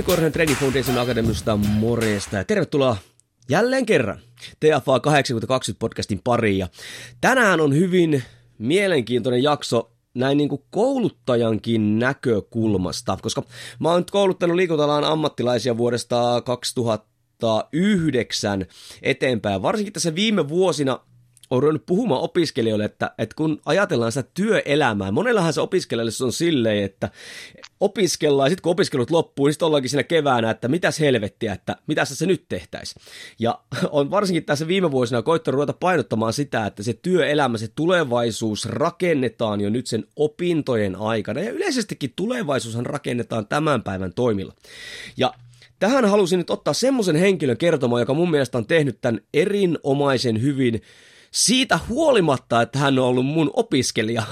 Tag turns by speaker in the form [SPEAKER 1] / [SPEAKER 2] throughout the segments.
[SPEAKER 1] Jouni Korhonen Training Foundation Akademista morjesta ja tervetuloa jälleen kerran TFA 8020 podcastin pariin. Ja tänään on hyvin mielenkiintoinen jakso näin niin kuin kouluttajankin näkökulmasta, koska mä oon nyt kouluttanut liikuntalan ammattilaisia vuodesta 2009 eteenpäin. Varsinkin tässä viime vuosina on ruvennut puhumaan opiskelijoille, että, että kun ajatellaan sitä työelämää, monellahan se opiskelijalle se on silleen, että opiskellaan, ja sitten kun opiskelut loppuu, niin sitten ollaankin siinä keväänä, että mitäs helvettiä, että mitä se nyt tehtäisi. Ja on varsinkin tässä viime vuosina koittanut ruveta painottamaan sitä, että se työelämä, se tulevaisuus rakennetaan jo nyt sen opintojen aikana, ja yleisestikin tulevaisuushan rakennetaan tämän päivän toimilla. Ja Tähän halusin nyt ottaa semmoisen henkilön kertomaan, joka mun mielestä on tehnyt tämän erinomaisen hyvin siitä huolimatta, että hän on ollut mun opiskelija.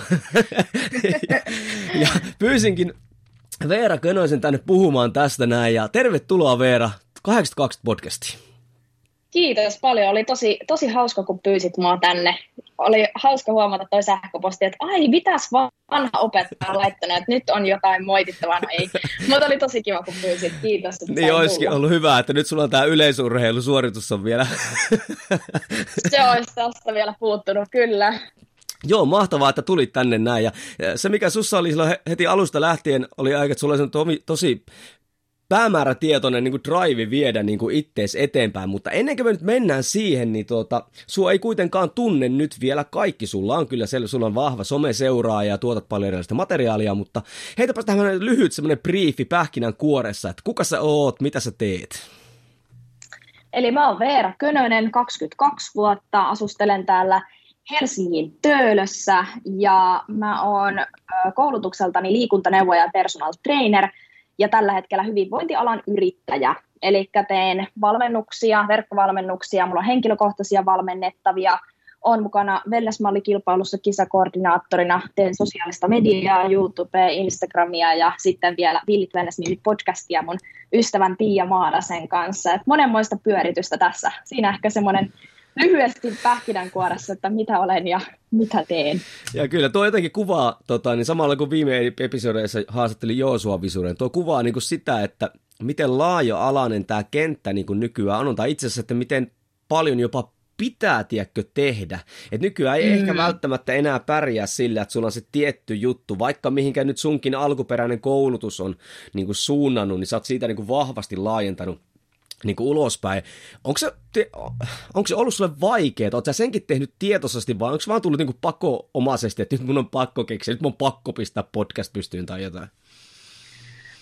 [SPEAKER 1] ja, ja pyysinkin Veera Könösen tänne puhumaan tästä näin, ja tervetuloa Veera 82 podcastiin.
[SPEAKER 2] Kiitos paljon. Oli tosi, tosi hauska, kun pyysit mua tänne. Oli hauska huomata toi sähköposti, että ai, mitäs vanha opettaja on laittanut, että nyt on jotain moitittavaa. No ei. Mutta oli tosi kiva, kun pyysit. Kiitos. Että
[SPEAKER 1] niin olisikin tulla. ollut hyvä, että nyt sulla on tämä yleisurheilusuoritus on vielä.
[SPEAKER 2] Se olisi tästä vielä puuttunut, kyllä.
[SPEAKER 1] Joo, mahtavaa, että tulit tänne näin. Ja se, mikä sussa oli silloin heti alusta lähtien, oli aika, että sulla oli tosi päämäärätietoinen niin kuin drive viedä niin kuin ittees eteenpäin, mutta ennen kuin me nyt mennään siihen, niin tuota, sua ei kuitenkaan tunne nyt vielä kaikki. Sulla on kyllä sel- sulla on vahva some-seuraaja ja tuotat paljon erilaista materiaalia, mutta heitäpä tämmöinen lyhyt semmoinen briefi pähkinän kuoressa, että kuka sä oot, mitä sä teet?
[SPEAKER 2] Eli mä oon Veera Könönen, 22 vuotta, asustelen täällä Helsingin Töölössä ja mä oon koulutukseltani liikuntaneuvoja ja personal trainer – ja tällä hetkellä hyvinvointialan yrittäjä. Eli teen valmennuksia, verkkovalmennuksia, mulla on henkilökohtaisia valmennettavia, olen mukana Wellness-mallikilpailussa kisakoordinaattorina, teen sosiaalista mediaa, YouTubea, Instagramia ja sitten vielä Villit Wellness podcastia mun ystävän Tiia Maadasen kanssa. Et monenmoista pyöritystä tässä. Siinä ehkä semmoinen lyhyesti pähkinänkuoressa, että mitä olen ja mitä teen.
[SPEAKER 1] Ja kyllä tuo jotenkin kuvaa, tota, niin samalla kuin viime episodeissa haastattelin Joosua Visuren, tuo kuvaa niin kuin sitä, että miten laaja-alainen tämä kenttä niin kuin nykyään on, tai itse asiassa, että miten paljon jopa pitää, tiedätkö, tehdä. Et nykyään ei mm. ehkä välttämättä enää pärjää sillä, että sulla on se tietty juttu, vaikka mihinkä nyt sunkin alkuperäinen koulutus on niin kuin suunnannut, niin sä oot siitä niin kuin vahvasti laajentanut niin kuin ulospäin. Onko se, onko se ollut sulle vaikeaa? Oletko senkin tehnyt tietoisesti vai onko se vaan tullut niin kuin pakko-omaisesti, että nyt mun on pakko keksiä, nyt mun on pakko pistää podcast pystyyn tai jotain?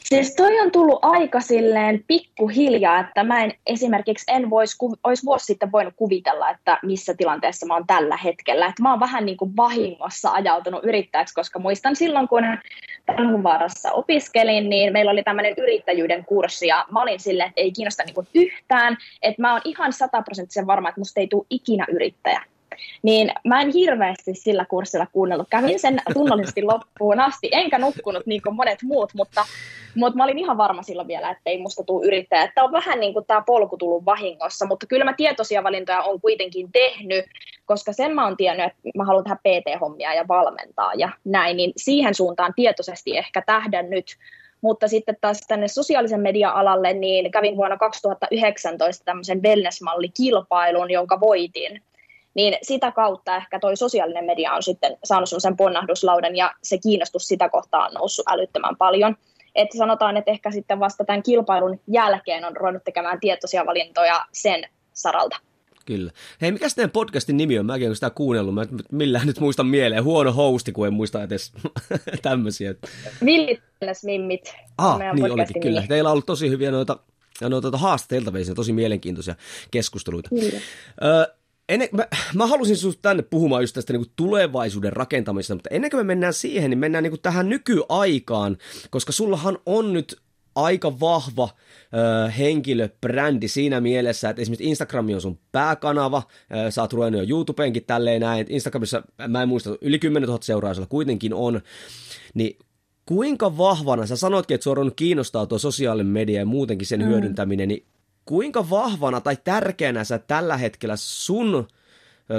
[SPEAKER 2] Siis toi on tullut aika silleen pikkuhiljaa, että mä en esimerkiksi en vois, olisi vuosi sitten voinut kuvitella, että missä tilanteessa mä oon tällä hetkellä. Että mä oon vähän niin kuin vahingossa ajautunut yrittäjäksi, koska muistan silloin, kun Tanhuvaarassa opiskelin, niin meillä oli tämmöinen yrittäjyyden kurssi ja mä olin silleen, että ei kiinnosta niin kuin yhtään, että mä oon ihan sataprosenttisen varma, että musta ei tule ikinä yrittäjä. Niin mä en hirveästi sillä kurssilla kuunnellut. Kävin sen tunnollisesti loppuun asti, enkä nukkunut niin kuin monet muut, mutta, mutta mä olin ihan varma silloin vielä, että ei musta tule yrittäjä. Tämä on vähän niin kuin tämä polku tullut vahingossa, mutta kyllä mä tietoisia valintoja on kuitenkin tehnyt, koska sen mä oon tiennyt, että mä haluan tehdä PT-hommia ja valmentaa ja näin, niin siihen suuntaan tietoisesti ehkä tähdän nyt, mutta sitten taas tänne sosiaalisen media-alalle, niin kävin vuonna 2019 tämmöisen wellness-mallikilpailun, jonka voitin niin sitä kautta ehkä toi sosiaalinen media on sitten saanut sen ponnahduslauden ja se kiinnostus sitä kohtaa on noussut älyttömän paljon. Että sanotaan, että ehkä sitten vasta tämän kilpailun jälkeen on ruvennut tekemään tietoisia valintoja sen saralta.
[SPEAKER 1] Kyllä. Hei, mikä teidän podcastin nimi on? Mäkin olen sitä kuunnellut. Mä millään nyt muista mieleen. Huono hosti, kun en muista edes tämmöisiä.
[SPEAKER 2] Villit mimmit.
[SPEAKER 1] Ah, niin olikin, kyllä. Teillä on ollut tosi hyviä noita ja no, tuota, haastatteilta tosi mielenkiintoisia keskusteluita. Ö, ennen, mä, mä halusin sinut tänne puhumaan just tästä niin kuin tulevaisuuden rakentamisesta, mutta ennen kuin me mennään siihen, niin mennään niin kuin tähän nykyaikaan, koska sullahan on nyt aika vahva ö, henkilöbrändi siinä mielessä, että esimerkiksi Instagram on sun pääkanava, ö, sä oot ruvennut jo YouTubeenkin tälleen näin, Instagramissa, mä en muista, yli 10 000 seuraajalla kuitenkin on, niin kuinka vahvana, sä sanoitkin, että sua on kiinnostaa tuo sosiaalinen media ja muutenkin sen mm. hyödyntäminen, niin kuinka vahvana tai tärkeänä sä tällä hetkellä sun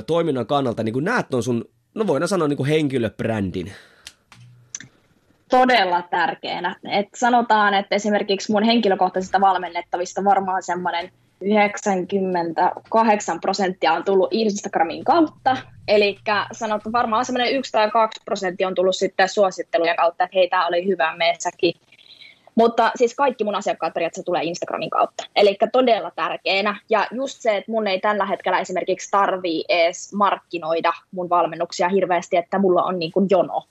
[SPEAKER 1] toiminnan kannalta niin näet on sun, no voidaan sanoa niin henkilöbrändin?
[SPEAKER 2] todella tärkeänä. Et sanotaan, että esimerkiksi mun henkilökohtaisista valmennettavista varmaan semmoinen 98 prosenttia on tullut Instagramin kautta. Eli sanotaan varmaan semmoinen 1 tai 2 prosenttia on tullut sitten suosittelujen kautta, että hei, tämä oli hyvä meessäkin. Mutta siis kaikki mun asiakkaat periaatteessa tulee Instagramin kautta. Eli todella tärkeänä. Ja just se, että mun ei tällä hetkellä esimerkiksi tarvii edes markkinoida mun valmennuksia hirveästi, että mulla on niin kuin jono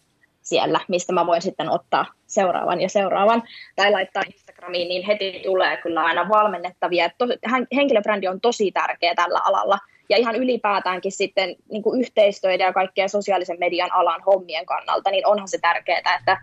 [SPEAKER 2] siellä, mistä mä voin sitten ottaa seuraavan ja seuraavan tai laittaa Instagramiin, niin heti tulee kyllä aina valmennettavia. Henkilöbrändi on tosi tärkeä tällä alalla ja ihan ylipäätäänkin sitten niin kuin yhteistyötä ja kaikkea sosiaalisen median alan hommien kannalta, niin onhan se tärkeää, että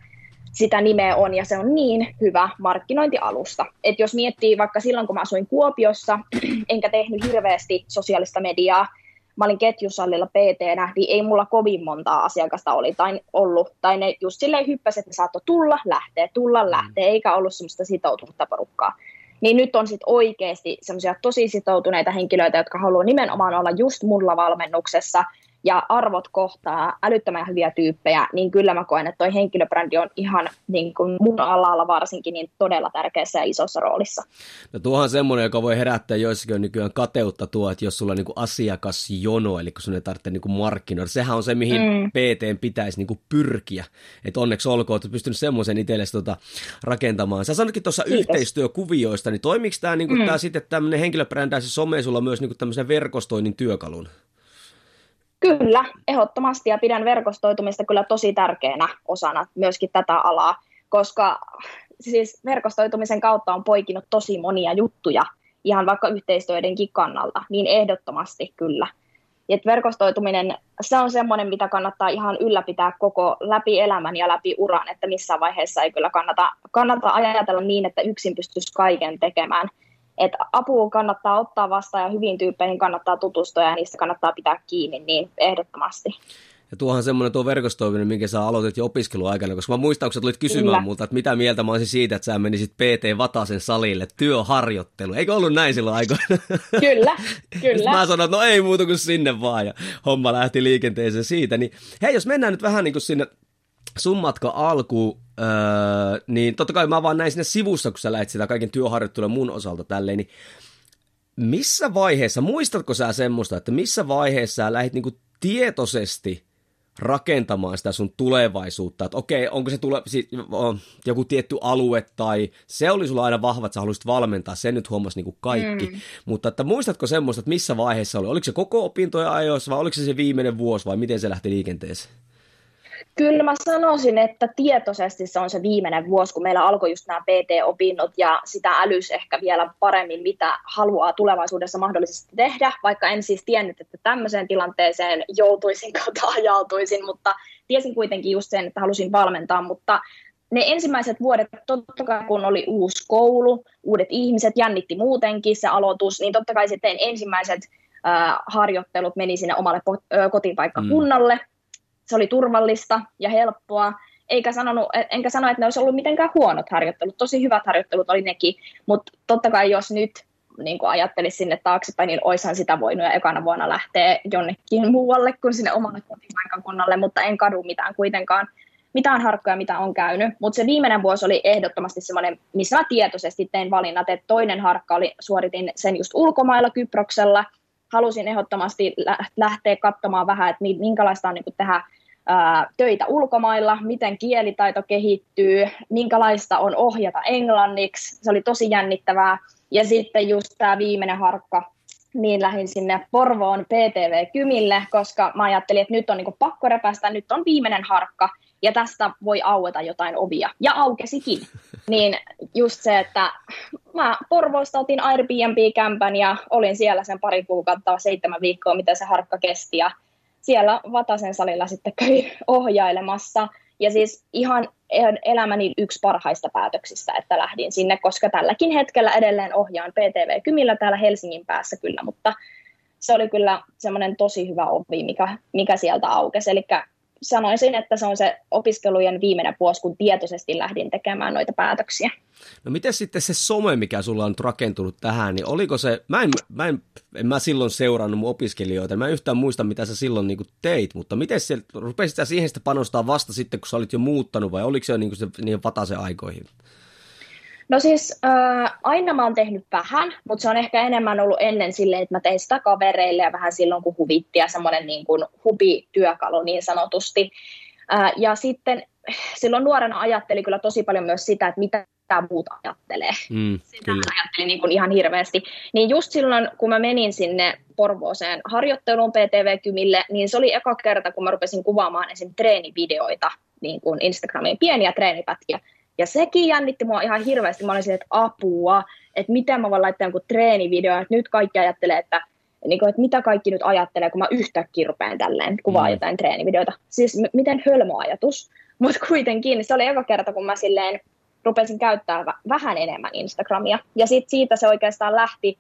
[SPEAKER 2] sitä nimeä on ja se on niin hyvä markkinointialusta. Et jos miettii vaikka silloin, kun mä asuin Kuopiossa, enkä tehnyt hirveästi sosiaalista mediaa, mä olin ketjusallilla pt niin ei mulla kovin montaa asiakasta oli tai ollut. Tai ne just silleen hyppäsi, että ne saattoi tulla, lähteä, tulla, mm. lähteä, eikä ollut semmoista sitoutunutta porukkaa. Niin nyt on sitten oikeasti semmoisia tosi sitoutuneita henkilöitä, jotka haluaa nimenomaan olla just mulla valmennuksessa – ja arvot kohtaa älyttömän hyviä tyyppejä, niin kyllä mä koen, että toi henkilöbrändi on ihan niin kuin mun alalla varsinkin niin todella tärkeässä ja isossa roolissa.
[SPEAKER 1] No tuohan semmoinen, joka voi herättää joissakin nykyään kateutta tuo, että jos sulla on niin kuin asiakasjono, eli kun sun ei tarvitse niin kuin markkinoida, sehän on se, mihin mm. PT pitäisi niin kuin pyrkiä. Että onneksi olkoon, että pystynyt semmoisen itsellesi tota rakentamaan. Sä sanotkin tuossa yhteistyökuvioista, niin toimiko tämä, niin mm. sitten tämmöinen henkilöbrändäisi some sulla myös niin kuin tämmöisen verkostoinnin työkalun?
[SPEAKER 2] Kyllä, ehdottomasti ja pidän verkostoitumista kyllä tosi tärkeänä osana myöskin tätä alaa, koska siis verkostoitumisen kautta on poikinut tosi monia juttuja ihan vaikka yhteistyöidenkin kannalta, niin ehdottomasti kyllä. Et verkostoituminen, se on semmoinen, mitä kannattaa ihan ylläpitää koko läpi elämän ja läpi uran, että missään vaiheessa ei kyllä kannata, kannata ajatella niin, että yksin pystyisi kaiken tekemään – että apua kannattaa ottaa vastaan ja hyvin tyyppeihin kannattaa tutustua ja niistä kannattaa pitää kiinni, niin ehdottomasti.
[SPEAKER 1] Ja tuohan semmoinen tuo verkostoiminen, minkä sä aloitit jo opiskeluaikana, koska mä muistan, kun sä tulit kysymään Kyllä. multa, että mitä mieltä mä olisin siitä, että sä menisit PT Vatasen salille työharjoittelu. Eikö ollut näin silloin aikoina?
[SPEAKER 2] Kyllä, kyllä.
[SPEAKER 1] mä sanoin, että no ei muuta kuin sinne vaan, ja homma lähti liikenteeseen siitä. Niin, hei, jos mennään nyt vähän niin kuin sinne sun matka alkuun, öö, niin totta kai mä vaan näin sinne sivussa, kun sä lähdet sitä kaiken työharjoittelua mun osalta tälleen, niin missä vaiheessa, muistatko sä semmoista, että missä vaiheessa sä lähdit niinku tietoisesti rakentamaan sitä sun tulevaisuutta, että okei, onko se tule, joku tietty alue tai se oli sulla aina vahva, että sä haluaisit valmentaa, sen nyt huomasi niin kuin kaikki, mm. mutta että muistatko semmoista, että missä vaiheessa oli, oliko se koko opintojen ajoissa vai oliko se se viimeinen vuosi vai miten se lähti liikenteeseen?
[SPEAKER 2] Kyllä mä sanoisin, että tietoisesti se on se viimeinen vuosi, kun meillä alkoi just nämä PT-opinnot ja sitä älys ehkä vielä paremmin, mitä haluaa tulevaisuudessa mahdollisesti tehdä, vaikka en siis tiennyt, että tämmöiseen tilanteeseen joutuisin kautta ajautuisin, mutta tiesin kuitenkin just sen, että halusin valmentaa, mutta ne ensimmäiset vuodet, totta kai kun oli uusi koulu, uudet ihmiset, jännitti muutenkin se aloitus, niin totta kai sitten ensimmäiset harjoittelut meni sinne omalle kotipaikkakunnalle, mm se oli turvallista ja helppoa, eikä sanonut, enkä sano, että ne olisi ollut mitenkään huonot harjoittelut. Tosi hyvät harjoittelut oli nekin, mutta totta kai jos nyt niin kuin ajattelisi sinne taaksepäin, niin oishan sitä voinut ja ekana vuonna lähteä jonnekin muualle kuin sinne omalle kotipaikkakunnalle, mutta en kadu mitään kuitenkaan mitään harkkoja, mitä on käynyt. Mutta se viimeinen vuosi oli ehdottomasti semmoinen, missä mä tietoisesti tein valinnat, että toinen harkka oli, suoritin sen just ulkomailla Kyproksella. Halusin ehdottomasti lähteä katsomaan vähän, että minkälaista on niin kuin tehdä töitä ulkomailla, miten kielitaito kehittyy, minkälaista on ohjata englanniksi. Se oli tosi jännittävää. Ja sitten just tämä viimeinen harkka, niin lähdin sinne Porvoon PTV-kymille, koska mä ajattelin, että nyt on niin pakko repästä, nyt on viimeinen harkka. Ja tästä voi aueta jotain ovia. Ja aukesikin. Niin just se, että mä Porvoosta otin Airbnb-kämpän ja olin siellä sen pari kuukautta, seitsemän viikkoa, mitä se harkka kesti. Ja siellä Vatasen salilla sitten kävi ohjailemassa. Ja siis ihan elämäni yksi parhaista päätöksistä, että lähdin sinne, koska tälläkin hetkellä edelleen ohjaan PTV-kymillä täällä Helsingin päässä kyllä, mutta se oli kyllä semmoinen tosi hyvä ovi, mikä, mikä sieltä aukesi. Eli sanoisin, että se on se opiskelujen viimeinen vuosi, kun tietoisesti lähdin tekemään noita päätöksiä.
[SPEAKER 1] No miten sitten se some, mikä sulla on rakentunut tähän, niin oliko se, mä en, mä en, en mä silloin seurannut mun opiskelijoita, mä en yhtään muista, mitä sä silloin niin teit, mutta miten se, rupesit sä siihen sitten panostaa vasta sitten, kun sä olit jo muuttanut, vai oliko se, niin se niin vataisen aikoihin?
[SPEAKER 2] No siis äh, aina mä oon tehnyt vähän, mutta se on ehkä enemmän ollut ennen silleen, että mä tein sitä kavereille ja vähän silloin, kun huvitti ja semmoinen niin kuin hubi-työkalu niin sanotusti. Äh, ja sitten silloin nuorena ajatteli kyllä tosi paljon myös sitä, että mitä muut ajattelee. Mm, Sitä kyllä. ajattelin niin kuin ihan hirveästi. Niin just silloin, kun mä menin sinne Porvooseen harjoitteluun PTV-kymille, niin se oli eka kerta, kun mä rupesin kuvaamaan esim. treenivideoita niin kuin Instagramiin, pieniä treenipätkiä. Ja sekin jännitti mua ihan hirveästi. Mä olin että apua, että miten mä voin laittaa jonkun treenivideo, että nyt kaikki ajattelee, että, niin kuin, että mitä kaikki nyt ajattelee, kun mä yhtäkkiä rupean tälleen kuvaa mm. jotain treenivideota. Siis m- miten hölmö ajatus. Mutta kuitenkin se oli eka kerta, kun mä silleen rupesin käyttää vähän enemmän Instagramia. Ja sitten siitä se oikeastaan lähti,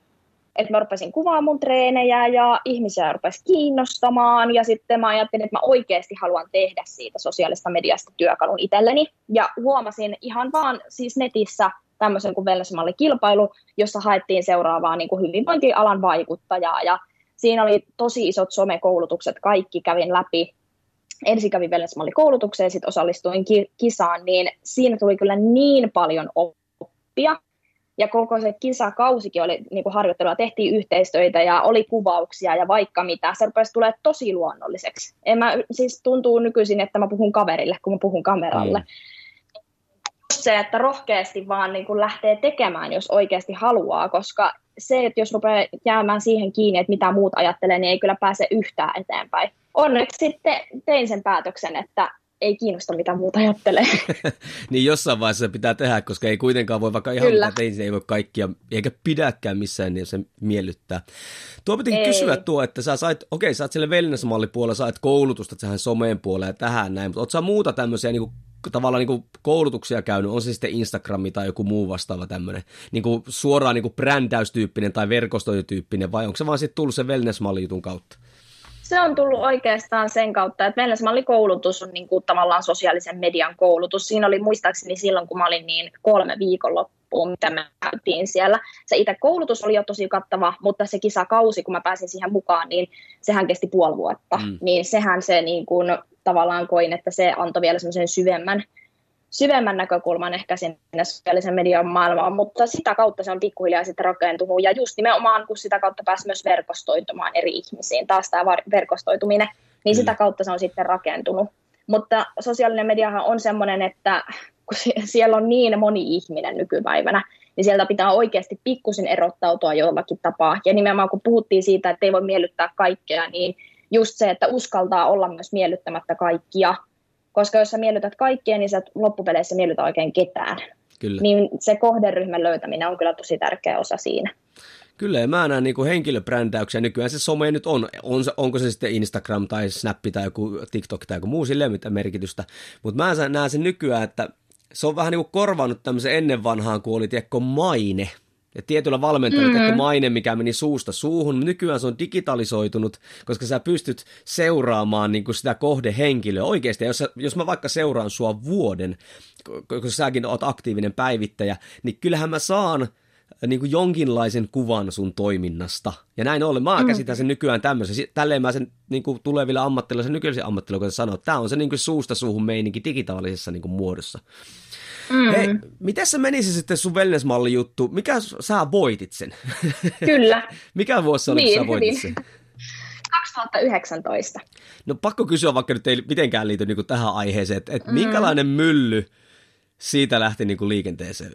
[SPEAKER 2] että mä rupesin kuvaamaan mun treenejä ja ihmisiä rupesi kiinnostamaan. Ja sitten mä ajattelin, että mä oikeasti haluan tehdä siitä sosiaalista mediasta työkalun itselleni. Ja huomasin ihan vaan siis netissä tämmöisen kuin Wellness-mallikilpailu, jossa haettiin seuraavaa niin kuin hyvinvointialan vaikuttajaa. Ja siinä oli tosi isot somekoulutukset, kaikki kävin läpi ensin kävin ja sitten osallistuin ki- kisaan, niin siinä tuli kyllä niin paljon oppia. Ja koko se kisakausikin oli niin kuin harjoittelua, tehtiin yhteistöitä ja oli kuvauksia ja vaikka mitä. Se rupesi tulee tosi luonnolliseksi. En mä, siis tuntuu nykyisin, että mä puhun kaverille, kun mä puhun kameralle. Mm. Se, että rohkeasti vaan niin kuin lähtee tekemään, jos oikeasti haluaa, koska se, että jos rupeaa jäämään siihen kiinni, että mitä muut ajattelee, niin ei kyllä pääse yhtään eteenpäin onneksi sitten tein sen päätöksen, että ei kiinnosta mitä muuta ajattelee.
[SPEAKER 1] niin jossain vaiheessa pitää tehdä, koska ei kuitenkaan voi vaikka ihan Kyllä. mitä ei voi kaikkia, eikä pidäkään missään, niin se miellyttää. Tuo pitikin kysyä tuo, että sä sait, okei, okay, sä oot sille wellness-mallipuolella, sait koulutusta tähän someen puoleen ja tähän näin, mutta oot sä muuta tämmöisiä niin kuin, tavallaan niin kuin koulutuksia käynyt, on se sitten Instagrami tai joku muu vastaava tämmöinen, niin kuin suoraan niin kuin brändäystyyppinen tai verkostoityyppinen, vai onko se vaan sitten tullut se wellness-mallijutun kautta?
[SPEAKER 2] Se on tullut oikeastaan sen kautta, että Wellness-mallikoulutus on niin kuin tavallaan sosiaalisen median koulutus. Siinä oli muistaakseni silloin, kun mä olin niin kolme viikonloppuun, mitä me käytiin siellä. Se itse koulutus oli jo tosi kattava, mutta se kisakausi, kun mä pääsin siihen mukaan, niin sehän kesti puoli vuotta. Mm. Niin sehän se niin kuin, tavallaan koin, että se antoi vielä semmoisen syvemmän syvemmän näkökulman ehkä sinne sosiaalisen median maailmaan, mutta sitä kautta se on pikkuhiljaa sitten rakentunut. Ja just nimenomaan, kun sitä kautta pääsi myös verkostoitumaan eri ihmisiin, taas tämä verkostoituminen, niin sitä kautta se on sitten rakentunut. Mutta sosiaalinen mediahan on semmoinen, että kun siellä on niin moni ihminen nykypäivänä, niin sieltä pitää oikeasti pikkusin erottautua jollakin tapaa. Ja nimenomaan kun puhuttiin siitä, että ei voi miellyttää kaikkea, niin just se, että uskaltaa olla myös miellyttämättä kaikkia, koska jos sä miellytät kaikkea, niin sä et loppupeleissä miellytä oikein ketään. Kyllä. Niin se kohderyhmän löytäminen on kyllä tosi tärkeä osa siinä.
[SPEAKER 1] Kyllä, ja mä näen niin henkilöbrändäyksiä. Nykyään se some nyt on, on, onko se sitten Instagram tai Snap tai joku TikTok tai joku muu, sille mitä merkitystä. Mutta mä näen sen nykyään, että se on vähän niin kuin korvannut tämmöisen ennen vanhaan, kun oli tiekko maine – ja tietyllä valmentajalla mm-hmm. maine, mikä meni suusta suuhun. Nykyään se on digitalisoitunut, koska sä pystyt seuraamaan niin kuin sitä kohdehenkilöä oikeasti. Jos, jos mä vaikka seuraan sua vuoden, koska säkin oot aktiivinen päivittäjä, niin kyllähän mä saan niin kuin jonkinlaisen kuvan sun toiminnasta. Ja näin ollen, mä mm. käsitän sen nykyään tämmöisen. Tälleen mä sen niin kuin tuleville ammattilaisille, nykyisille ammattilaisille sanoo, että tämä on se niin kuin suusta suuhun meininki digitaalisessa niin kuin muodossa. Mm. Hei, miten se menisi sitten sun wellness juttu? Mikä sä voitit sen?
[SPEAKER 2] Kyllä.
[SPEAKER 1] Mikä vuosi oli, niin, kun sä voitit sen?
[SPEAKER 2] 2019.
[SPEAKER 1] No pakko kysyä, vaikka nyt ei mitenkään liity niin tähän aiheeseen, että, että mm. minkälainen mylly siitä lähti niin kuin liikenteeseen?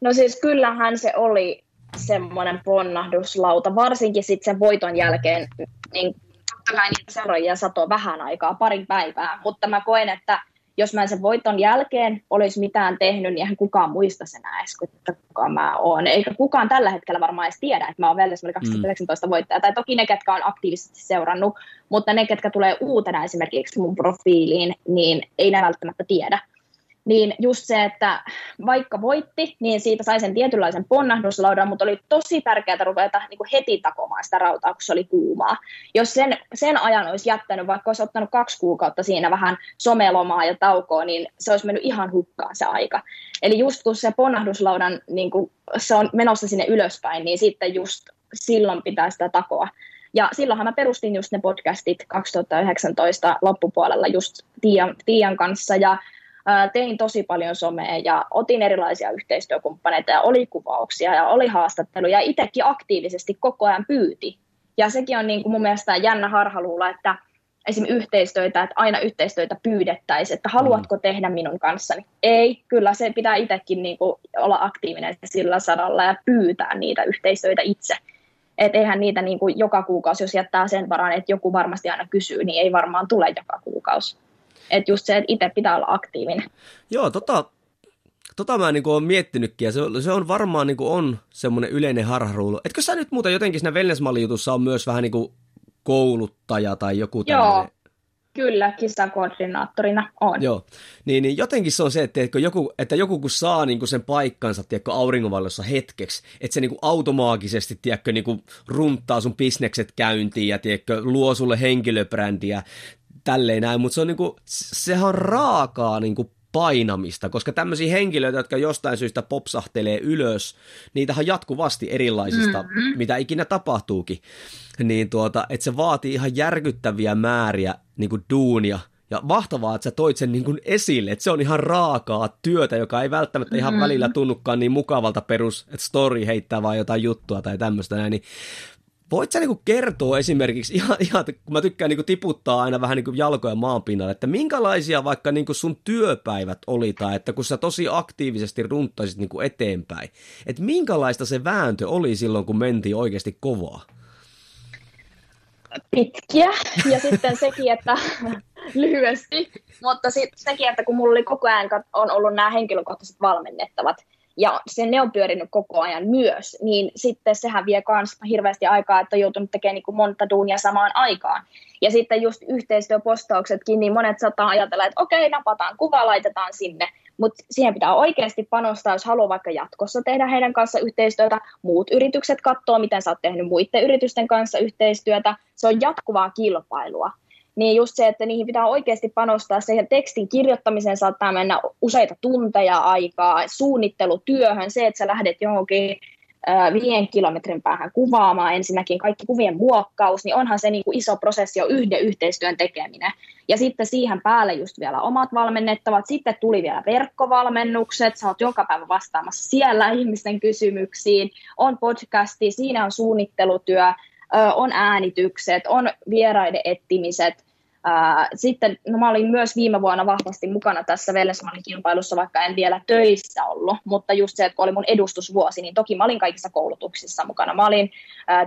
[SPEAKER 2] No siis kyllähän se oli semmoinen ponnahduslauta, varsinkin sitten sen voiton jälkeen, niin totta kai niitä seuraajia satoi vähän aikaa, parin päivää, mutta mä koen, että jos mä en sen voiton jälkeen olisi mitään tehnyt, niin eihän kukaan muista sen edes, että kuka mä oon. Eikä kukaan tällä hetkellä varmaan edes tiedä, että mä oon Wellness 2019 mm. voittaja. Tai toki ne, ketkä on aktiivisesti seurannut, mutta ne, ketkä tulee uutena esimerkiksi mun profiiliin, niin ei ne välttämättä tiedä niin just se, että vaikka voitti, niin siitä sai sen tietynlaisen ponnahduslaudan, mutta oli tosi tärkeää ruveta niin kuin heti takomaan sitä rautaa, kun se oli kuumaa. Jos sen, sen ajan olisi jättänyt, vaikka olisi ottanut kaksi kuukautta siinä vähän somelomaa ja taukoa, niin se olisi mennyt ihan hukkaan se aika. Eli just kun se ponnahduslaudan, niin kuin se on menossa sinne ylöspäin, niin sitten just silloin pitää sitä takoa. Ja silloinhan mä perustin just ne podcastit 2019 loppupuolella just Tiian, Tiian kanssa, ja tein tosi paljon somea ja otin erilaisia yhteistyökumppaneita ja oli kuvauksia ja oli haastatteluja ja itsekin aktiivisesti koko ajan pyyti. Ja sekin on niin kuin mun mielestä jännä harhaluulla, että esim. yhteistyötä, että aina yhteistyötä pyydettäisiin, että haluatko mm. tehdä minun kanssani. Ei, kyllä se pitää itsekin niin kuin olla aktiivinen sillä saralla ja pyytää niitä yhteistyötä itse. Että eihän niitä niin kuin joka kuukausi, jos jättää sen varaan, että joku varmasti aina kysyy, niin ei varmaan tule joka kuukausi. Että just se, että itse pitää olla aktiivinen.
[SPEAKER 1] Joo, tota, tota mä niin olen miettinytkin, ja se, se on varmaan niin on semmoinen yleinen harharuulu. Etkö sä nyt muuten jotenkin siinä wellness jutussa on myös vähän niin kuin kouluttaja tai joku tämmöinen? Joo,
[SPEAKER 2] Kyllä, kisakoordinaattorina on.
[SPEAKER 1] Joo, niin, niin jotenkin se on se, että, että, joku, että joku kun saa niin kuin sen paikkansa tiedätkö, auringonvallossa hetkeksi, että se niin kuin automaagisesti tiedätkö, niin kuin runttaa sun bisnekset käyntiin ja tiedätkö, luo sulle henkilöbrändiä tälleen näin, mutta se on niinku, sehän on raakaa niinku painamista, koska tämmöisiä henkilöitä, jotka jostain syystä popsahtelee ylös, niitähän jatkuvasti erilaisista, mm-hmm. mitä ikinä tapahtuukin, niin tuota, että se vaatii ihan järkyttäviä määriä niin kuin duunia, ja mahtavaa, että sä toit sen niin kuin esille, että se on ihan raakaa työtä, joka ei välttämättä mm-hmm. ihan välillä tunnukaan niin mukavalta perus, että story heittää vaan jotain juttua tai tämmöistä näin, niin Voit sä niinku kertoa esimerkiksi, ihan, ihan, kun mä tykkään niinku tiputtaa aina vähän niinku jalkoja maan pinnalle, että minkälaisia vaikka niinku sun työpäivät oli, tai että kun sä tosi aktiivisesti runttaisit niinku eteenpäin, että minkälaista se vääntö oli silloin, kun mentiin oikeasti kovaa?
[SPEAKER 2] Pitkiä, ja sitten sekin, että lyhyesti, mutta sitten sekin, että kun mulla oli koko ajan on ollut nämä henkilökohtaiset valmennettavat, ja se ne on pyörinyt koko ajan myös, niin sitten sehän vie myös hirveästi aikaa, että on joutunut tekemään niin kuin monta duunia samaan aikaan. Ja sitten just yhteistyöpostauksetkin, niin monet saattaa ajatella, että okei, napataan kuva, laitetaan sinne, mutta siihen pitää oikeasti panostaa, jos haluaa vaikka jatkossa tehdä heidän kanssa yhteistyötä. Muut yritykset katsoo, miten sä oot tehnyt muiden yritysten kanssa yhteistyötä. Se on jatkuvaa kilpailua niin just se, että niihin pitää oikeasti panostaa siihen tekstin kirjoittamiseen. Saattaa mennä useita tunteja aikaa, suunnittelutyöhön, se, että sä lähdet johonkin viiden kilometrin päähän kuvaamaan ensinnäkin kaikki kuvien muokkaus, niin onhan se niin kuin iso prosessi jo yhden yhteistyön tekeminen. Ja sitten siihen päälle just vielä omat valmennettavat, sitten tuli vielä verkkovalmennukset, sä oot joka päivä vastaamassa siellä ihmisten kysymyksiin, on podcasti, siinä on suunnittelutyö, on äänitykset, on vieraiden etsimiset, sitten no mä olin myös viime vuonna vahvasti mukana tässä Vellesmanin kilpailussa, vaikka en vielä töissä ollut, mutta just se, että kun oli mun edustusvuosi, niin toki mä olin kaikissa koulutuksissa mukana. Mä olin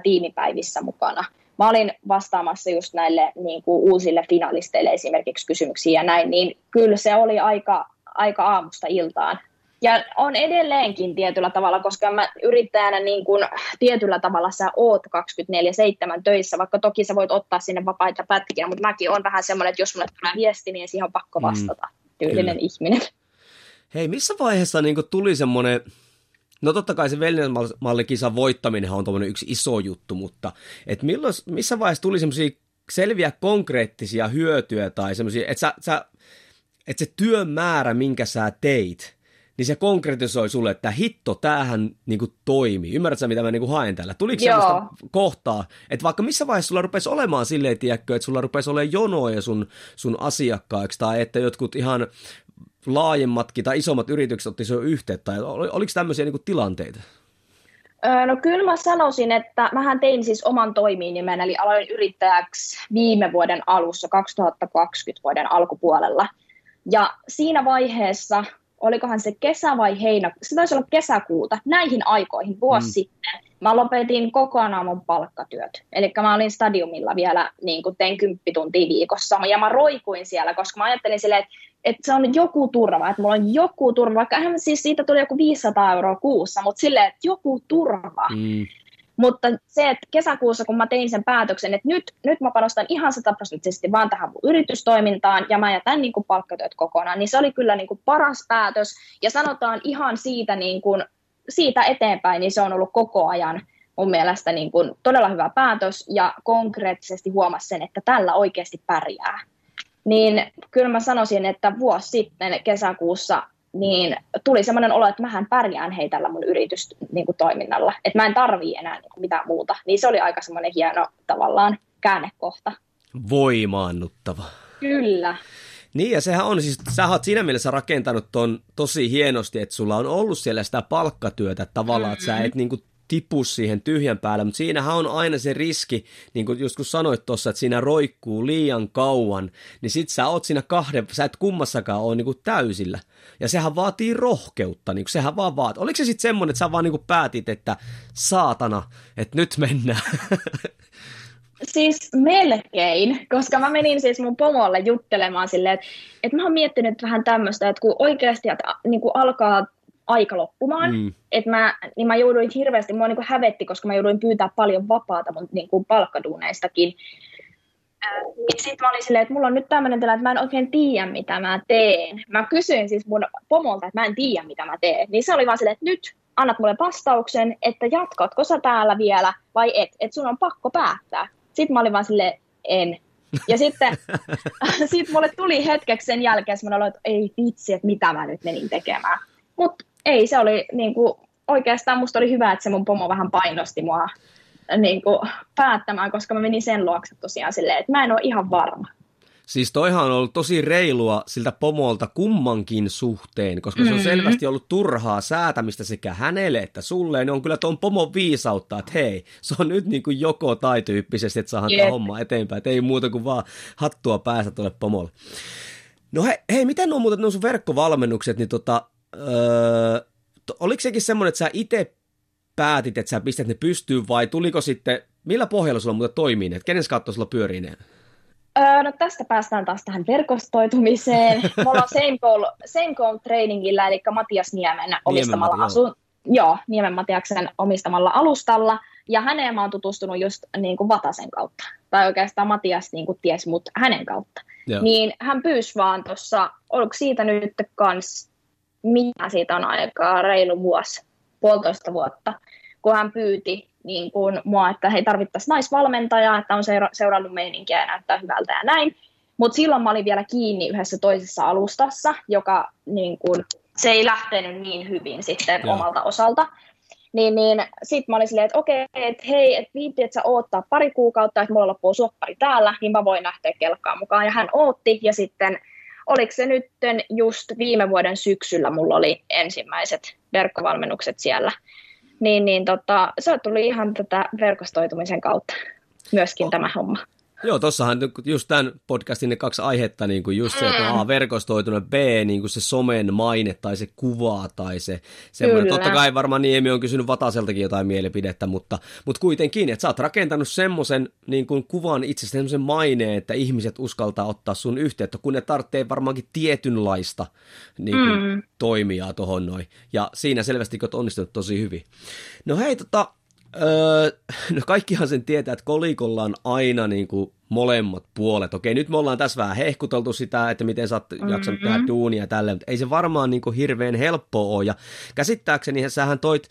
[SPEAKER 2] tiimipäivissä mukana. Mä olin vastaamassa just näille niin kuin, uusille finalisteille esimerkiksi kysymyksiä ja näin, niin kyllä se oli aika, aika aamusta iltaan ja on edelleenkin tietyllä tavalla, koska mä yrittäjänä niin kuin, tietyllä tavalla sä oot 24-7 töissä, vaikka toki sä voit ottaa sinne vapaita pätkiä, mutta mäkin on vähän semmoinen, että jos mulle tulee viesti, niin siihen on pakko mm, vastata, mm, tyylinen kyllä. ihminen.
[SPEAKER 1] Hei, missä vaiheessa niin tuli semmoinen, no totta kai se Wellness-mallikisan voittaminen on tuommoinen yksi iso juttu, mutta et milloin, missä vaiheessa tuli semmoisia selviä konkreettisia hyötyjä tai semmoisia, että sä, sä, että se työn määrä, minkä sä teit, niin se konkretisoi sulle, että hitto, tämähän niin kuin toimii. Ymmärrätkö mitä mä niin kuin haen täällä? Tuliko Joo. sellaista kohtaa, että vaikka missä vaiheessa sulla rupesi olemaan silleen, tiedätkö, että sulla rupesi olemaan jonoja sun, sun asiakkaiksi, tai että jotkut ihan laajemmatkin tai isommat yritykset otti jo yhteyttä, tai oliko tämmöisiä niin kuin tilanteita?
[SPEAKER 2] No kyllä mä sanoisin, että mähän tein siis oman toiminimen, eli aloin yrittäjäksi viime vuoden alussa, 2020 vuoden alkupuolella. Ja siinä vaiheessa olikohan se kesä vai heinä, se taisi olla kesäkuuta, näihin aikoihin vuosi mm. sitten, mä lopetin kokonaan mun palkkatyöt. Eli mä olin stadiumilla vielä, niin kuin tein kymppituntia viikossa, ja mä roikuin siellä, koska mä ajattelin silleen, että, että se on joku turva, että mulla on joku turva, vaikka siis siitä tuli joku 500 euroa kuussa, mutta silleen, että joku turva. Mm. Mutta se, että kesäkuussa, kun mä tein sen päätöksen, että nyt, nyt mä panostan ihan sataprosenttisesti vaan tähän mun yritystoimintaan ja mä jätän niin kuin palkkatyöt kokonaan, niin se oli kyllä niin kuin paras päätös. Ja sanotaan ihan siitä, niin kuin, siitä eteenpäin, niin se on ollut koko ajan mun mielestä niin kuin todella hyvä päätös ja konkreettisesti huomasi sen, että tällä oikeasti pärjää. Niin kyllä mä sanoisin, että vuosi sitten kesäkuussa niin tuli semmoinen olo, että mähän pärjään hei tällä mun yritystoiminnalla, niin että mä en tarvii enää niin kuin mitään muuta. Niin se oli aika semmoinen hieno tavallaan käännekohta.
[SPEAKER 1] Voimaannuttava.
[SPEAKER 2] Kyllä.
[SPEAKER 1] Niin, ja sehän on, siis sä oot siinä mielessä rakentanut ton tosi hienosti, että sulla on ollut siellä sitä palkkatyötä tavallaan, mm-hmm. että sä et niinku tipu siihen tyhjän päälle, mutta siinähän on aina se riski, niin kuin just kun sanoit tuossa, että siinä roikkuu liian kauan, niin sit sä oot siinä kahden, sä et kummassakaan ole niin täysillä. Ja sehän vaatii rohkeutta, niin kuin sehän vaan vaatii. Oliko se sitten semmoinen, että sä vaan niin päätit, että saatana, että nyt mennään?
[SPEAKER 2] Siis melkein, koska mä menin siis mun pomolle juttelemaan silleen, että, että mä oon miettinyt vähän tämmöistä, että kun oikeasti että, niin kuin alkaa aika loppumaan. Mm. että mä, niin mä jouduin hirveästi, mua niin hävetti, koska mä jouduin pyytää paljon vapaata mun niin kuin palkkaduuneistakin. Sitten mä olin silleen, että mulla on nyt tämmöinen tilanne, että mä en oikein tiedä, mitä mä teen. Mä kysyin siis mun pomolta, että mä en tiedä, mitä mä teen. Niin se oli vaan silleen, että nyt annat mulle vastauksen, että jatkatko sä täällä vielä vai et, että sun on pakko päättää. Sitten mä olin vaan silleen, en. Ja sitten sit mulle tuli hetkeksi sen jälkeen semmoinen olo, että ei vitsi, että mitä mä nyt menin tekemään. Mutta ei, se oli niin kuin, oikeastaan musta oli hyvä, että se mun pomo vähän painosti mua niin kuin, päättämään, koska mä menin sen luokse tosiaan silleen, että mä en ole ihan varma.
[SPEAKER 1] Siis toihan on ollut tosi reilua siltä pomolta kummankin suhteen, koska se on mm-hmm. selvästi ollut turhaa säätämistä sekä hänelle että sulle. Niin on kyllä tuon pomon viisautta, että hei, se on nyt niin kuin joko tai tyyppisesti, että saadaan tämä homma eteenpäin. Että ei muuta kuin vaan hattua päästä tuolle pomolle. No hei, hei miten on muuten nuo sun verkkovalmennukset, niin tota, öö, oliko sekin semmoinen, että sä itse päätit, että sä pistät ne pystyyn vai tuliko sitten, millä pohjalla sulla muuten toimii ne, että kenen kautta sulla pyörii ne?
[SPEAKER 2] Öö, no tästä päästään taas tähän verkostoitumiseen. Me ollaan Same Goal, Same Goal trainingillä, eli Matias Niemen omistamalla Niemen, asu... Joo, Niemen Matiaksen omistamalla alustalla. Ja häneen mä oon tutustunut just niin kuin Vatasen kautta. Tai oikeastaan Matias niin kuin ties mut hänen kautta. Joo. Niin hän pyysi vaan tuossa, oliko siitä nyt kans mitä siitä on aikaa, reilu vuosi, puolitoista vuotta, kun hän pyyti niin kuin mua, että he tarvittaisiin naisvalmentajaa, että on seura- seurannut meininkiä ja näyttää hyvältä ja näin. Mutta silloin mä olin vielä kiinni yhdessä toisessa alustassa, joka niin kuin, se ei lähtenyt niin hyvin sitten Joo. omalta osalta. Niin, niin sitten mä olin silleen, että okei, että hei, että viitti, että sä oottaa pari kuukautta, että mulla loppuu soppari täällä, niin mä voin lähteä kelkkaan mukaan. Ja hän ootti, ja sitten oliko se nyt just viime vuoden syksyllä mulla oli ensimmäiset verkkovalmennukset siellä. Niin, niin tota, se tuli ihan tätä verkostoitumisen kautta myöskin oh. tämä homma.
[SPEAKER 1] Joo, tossahan just tämän podcastin ne kaksi aihetta, niin kuin just se, että A, verkostoitunut, B, niin kuin se somen maine tai se kuva tai se semmoinen. Kyllä. Totta kai varmaan Niemi on kysynyt Vataseltakin jotain mielipidettä, mutta, mutta kuitenkin, että sä oot rakentanut semmoisen niin kuin kuvan itsestä semmoisen maineen, että ihmiset uskaltaa ottaa sun yhteyttä, kun ne tarvitsee varmaankin tietynlaista niin kuin, mm. toimijaa tuohon noin. Ja siinä selvästi oot onnistunut tosi hyvin. No hei, tota, Öö, no kaikkihan sen tietää, että kolikolla on aina niin kuin molemmat puolet. Okei, nyt me ollaan tässä vähän hehkuteltu sitä, että miten sä oot mm-hmm. jaksanut tehdä duunia ja tälleen, mutta ei se varmaan niin kuin hirveän helppoa ole. Ja käsittääkseni sähän toit,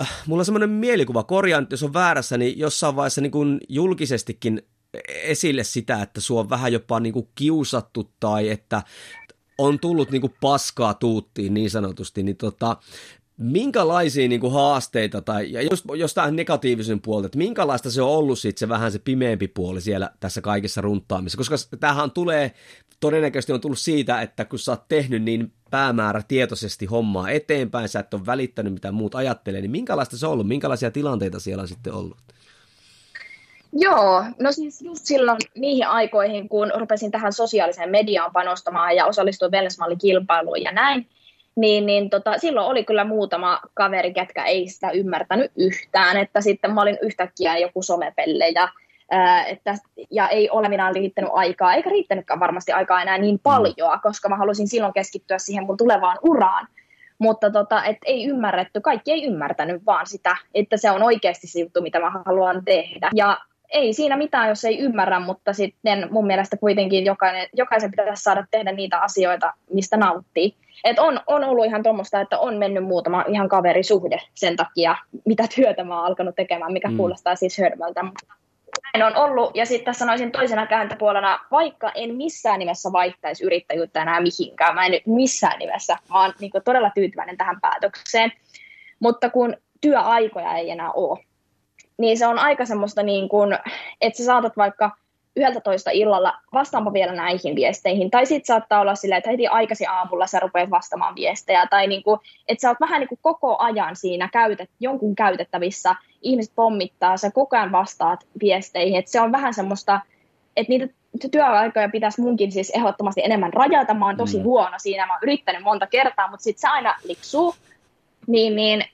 [SPEAKER 1] äh, mulla on semmoinen mielikuva, korjaan, jos on väärässä, niin jossain vaiheessa niin kuin julkisestikin esille sitä, että sua on vähän jopa niin kuin kiusattu tai että on tullut niin kuin paskaa tuuttiin niin sanotusti, niin tota, minkälaisia niin kuin haasteita, tai ja jos, jos tämä negatiivisen puolta, että minkälaista se on ollut sitten se vähän se pimeämpi puoli siellä tässä kaikessa runtaamisessa, koska tämähän tulee, todennäköisesti on tullut siitä, että kun sä oot tehnyt niin päämäärä tietoisesti hommaa eteenpäin, sä et ole välittänyt mitä muut ajattelee, niin minkälaista se on ollut, minkälaisia tilanteita siellä on sitten ollut?
[SPEAKER 2] Joo, no siis just silloin niihin aikoihin, kun rupesin tähän sosiaaliseen mediaan panostamaan ja osallistuin Wellness kilpailuun ja näin, niin, niin tota, silloin oli kyllä muutama kaveri, ketkä ei sitä ymmärtänyt yhtään, että sitten mä olin yhtäkkiä joku somepelle ja että, ja ei ole minä riittänyt aikaa, eikä riittänytkään varmasti aikaa enää niin paljon, koska mä halusin silloin keskittyä siihen mun tulevaan uraan. Mutta tota, et ei ymmärretty, kaikki ei ymmärtänyt vaan sitä, että se on oikeasti se juttu, mitä mä haluan tehdä. Ja ei siinä mitään, jos ei ymmärrä, mutta sitten mun mielestä kuitenkin jokainen, jokaisen pitäisi saada tehdä niitä asioita, mistä nauttii. Et on, on ollut ihan tuommoista, että on mennyt muutama ihan kaverisuhde sen takia, mitä työtä mä oon alkanut tekemään, mikä mm. kuulostaa siis hörmöltä. Mutta näin on ollut. Ja sitten sanoisin toisena kääntöpuolena, vaikka en missään nimessä vaihtaisi yrittäjyyttä enää mihinkään, mä en nyt missään nimessä, vaan niin todella tyytyväinen tähän päätökseen. Mutta kun työaikoja ei enää ole, niin se on aika semmoista, niin kuin, että sä saatat vaikka 11 illalla vastaanpa vielä näihin viesteihin, tai sitten saattaa olla silleen, että heti aikaisin aamulla sä rupeat vastaamaan viestejä, tai niin kuin, että sä oot vähän niin kuin koko ajan siinä käytet, jonkun käytettävissä, ihmiset pommittaa, sä koko ajan vastaat viesteihin, että se on vähän semmoista, että niitä työaikoja pitäisi munkin siis ehdottomasti enemmän rajata, mä oon tosi mm. huono siinä, mä oon yrittänyt monta kertaa, mutta sitten se aina liksuu, niin, niin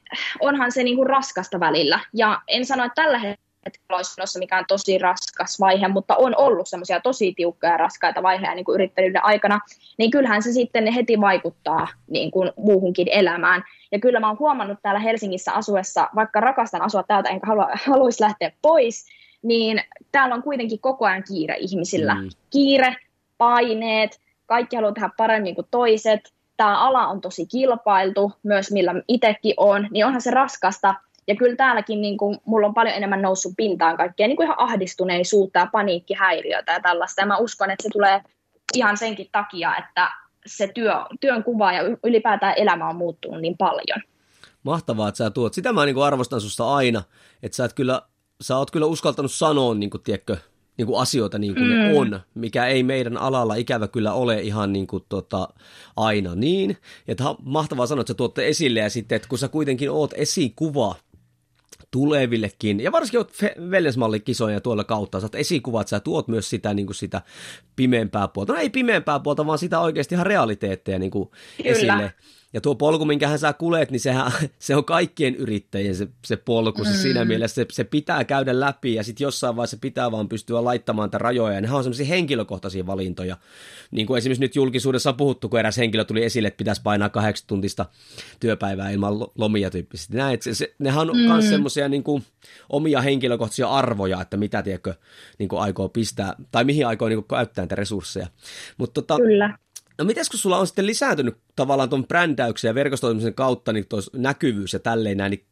[SPEAKER 2] onhan se niinku raskasta välillä. Ja en sano, että tällä hetkellä olisi menossa mikään tosi raskas vaihe, mutta on ollut semmoisia tosi tiukkoja ja raskaita vaiheja niin kuin yrittäjyyden aikana, niin kyllähän se sitten heti vaikuttaa niin kuin muuhunkin elämään. Ja kyllä mä oon huomannut täällä Helsingissä asuessa, vaikka rakastan asua täältä enkä halua, haluaisi lähteä pois, niin täällä on kuitenkin koko ajan kiire ihmisillä. Mm. Kiire, paineet, kaikki haluaa tehdä paremmin kuin toiset, tämä ala on tosi kilpailtu, myös millä itsekin on, niin onhan se raskasta. Ja kyllä täälläkin niin kuin, mulla on paljon enemmän noussut pintaan kaikkea niin kuin ihan ahdistuneisuutta ja paniikkihäiriötä ja tällaista. Ja mä uskon, että se tulee ihan senkin takia, että se työ, työn kuva ja ylipäätään elämä on muuttunut niin paljon.
[SPEAKER 1] Mahtavaa, että sä tuot. Sitä mä niin arvostan susta aina, että sä, et kyllä, sä oot kyllä uskaltanut sanoa, niin kuin, tiedätkö, niin kuin asioita niin kuin mm. ne on, mikä ei meidän alalla ikävä kyllä ole ihan niin kuin tota, aina niin. Että mahtavaa sanoa, että sä tuotte esille ja sitten, että kun sä kuitenkin oot esikuva tulevillekin, ja varsinkin oot veljesmallikisoja tuolla kautta, sä oot esikuvat, sä tuot myös sitä, niin kuin sitä pimeämpää puolta, no ei pimeämpää puolta, vaan sitä oikeasti ihan realiteetteja niin kuin esille. Ja tuo polku, minkä sä kulet, niin sehän, se on kaikkien yrittäjien se, se polku. Mm. siinä mielessä se, se pitää käydä läpi ja sitten jossain vaiheessa pitää vaan pystyä laittamaan niitä rajoja. Ja nehän on semmoisia henkilökohtaisia valintoja. Niin kuin esimerkiksi nyt julkisuudessa on puhuttu, kun eräs henkilö tuli esille, että pitäisi painaa kahdeksan tuntista työpäivää ilman lomia tyyppisesti. Näin, se, se, nehän on mm. myös semmoisia niin kuin, omia henkilökohtaisia arvoja, että mitä tiedätkö, niin kuin aikoo pistää, tai mihin aikoo niin kuin, käyttää niitä resursseja. Mutta tota, Kyllä No mites kun sulla on sitten lisääntynyt tavallaan tuon brändäyksen ja verkostoitumisen kautta niin näkyvyys ja tälleen näin, niin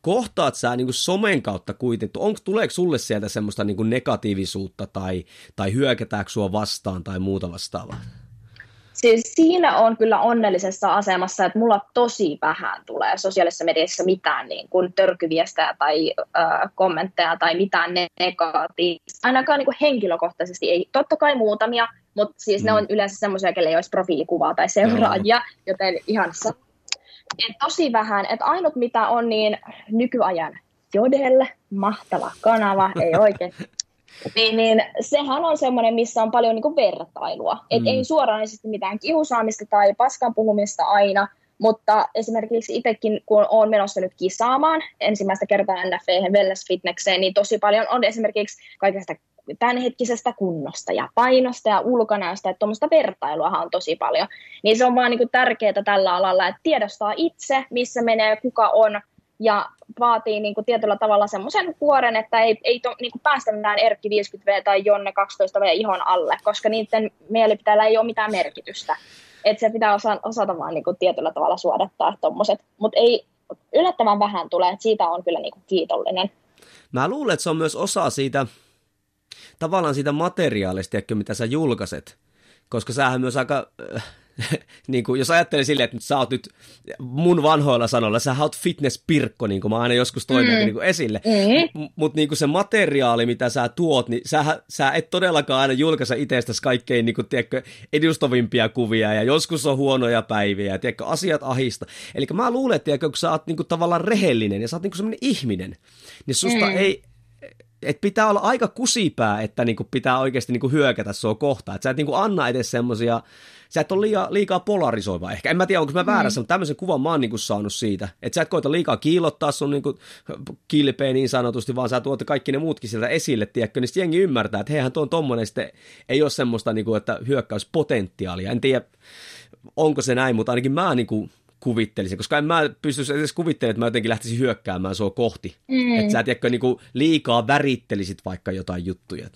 [SPEAKER 1] kohtaat sä niin somen kautta kuitenkin, onko, tuleeko sulle sieltä semmoista niin negatiivisuutta tai, tai hyökätäänkö sua vastaan tai muuta vastaavaa?
[SPEAKER 2] Siis siinä on kyllä onnellisessa asemassa, että mulla tosi vähän tulee sosiaalisessa mediassa mitään niin kuin törkyviestejä tai äh, kommentteja tai mitään negatiivista. Ainakaan niin kuin henkilökohtaisesti ei. Totta kai muutamia, mutta siis mm. ne on yleensä semmoisia, kelle ei olisi profiilikuvaa tai seuraajia, no. joten ihan et tosi vähän. Että ainut mitä on, niin nykyajan Jodel, mahtava kanava, ei oikein. niin, niin sehän on semmoinen, missä on paljon niin kuin vertailua. Mm. Et ei suoranaisesti mitään kiusaamista tai paskan puhumista aina, mutta esimerkiksi itsekin, kun olen menossa nyt kisaamaan ensimmäistä kertaa NFV Wellness Fitnesseen, niin tosi paljon on esimerkiksi kaikesta tämänhetkisestä kunnosta ja painosta ja ulkonäöstä, että tuommoista vertailuahan on tosi paljon. Niin se on vaan niin tärkeää tällä alalla, että tiedostaa itse, missä menee, kuka on, ja vaatii niin kuin tietyllä tavalla semmoisen kuoren, että ei, ei to, niin kuin päästä mitään Erkki 50V tai Jonne 12V ihon alle, koska niiden mielipiteillä ei ole mitään merkitystä. Että se pitää osa, osata vaan niin kuin tietyllä tavalla suodattaa tuommoiset, mutta ei yllättävän vähän tulee, että siitä on kyllä niin kuin kiitollinen.
[SPEAKER 1] Mä luulen, että se on myös osa siitä tavallaan siitä materiaalista, mitä sä julkaiset, koska sähän myös aika, äh, niin kuin, jos ajattelee silleen, että sä oot nyt mun vanhoilla sanoilla, sä oot fitness-pirkko, niin kuin mä aina joskus toin mm. niin kuin esille, mm. mutta niin kuin se materiaali, mitä sä tuot, niin sä, sä et todellakaan aina julkaise itsestäsi kaikkein niin kuin, tiedätkö, edustavimpia kuvia, ja joskus on huonoja päiviä, ja tiedätkö, asiat ahista. Eli mä luulen, että tiedätkö, kun sä oot niin kuin, tavallaan rehellinen, ja sä oot niin kuin ihminen, niin susta mm. ei, et pitää olla aika kusipää, että niinku pitää oikeasti niinku hyökätä sua kohtaan. Että sä et niinku anna edes semmosia, sä et ole liikaa, liikaa polarisoiva ehkä. En mä tiedä, onko mä väärässä, mm. mutta tämmöisen kuvan mä oon niinku saanut siitä. Että sä et koita liikaa kiilottaa sun niinku kilpeä niin sanotusti, vaan sä tuot kaikki ne muutkin sieltä esille, tiedätkö, niin jengi ymmärtää, että heihän tuo on tommonen sitten, ei ole semmoista niinku, että hyökkäyspotentiaalia. En tiedä, onko se näin, mutta ainakin mä niinku kuvittelisin, koska en mä pystyisi edes kuvittelemaan, että mä jotenkin lähtisin hyökkäämään sua kohti. Mm. Että sä tiedätkö, niin liikaa värittelisit vaikka jotain juttuja.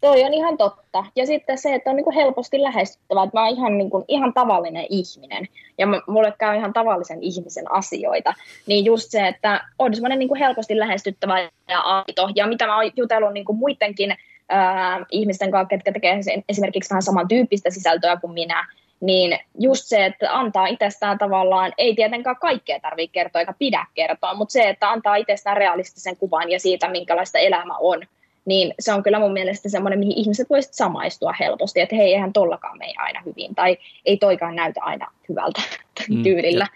[SPEAKER 2] Toi on ihan totta. Ja sitten se, että on niin helposti lähestyttävä, että mä oon ihan, niin kuin, ihan tavallinen ihminen ja mulle käy ihan tavallisen ihmisen asioita. Niin just se, että on semmoinen niin helposti lähestyttävä ja aito. Ja mitä mä oon jutellut niin kuin muidenkin ää, ihmisten kanssa, ketkä tekee esimerkiksi vähän samantyyppistä sisältöä kuin minä, niin just se, että antaa itsestään tavallaan, ei tietenkään kaikkea tarvitse kertoa eikä pidä kertoa, mutta se, että antaa itsestään realistisen kuvan ja siitä, minkälaista elämä on, niin se on kyllä mun mielestä semmoinen, mihin ihmiset voisivat samaistua helposti, että hei, eihän tollakaan mene aina hyvin, tai ei toikaan näytä aina hyvältä mm, tyylillä.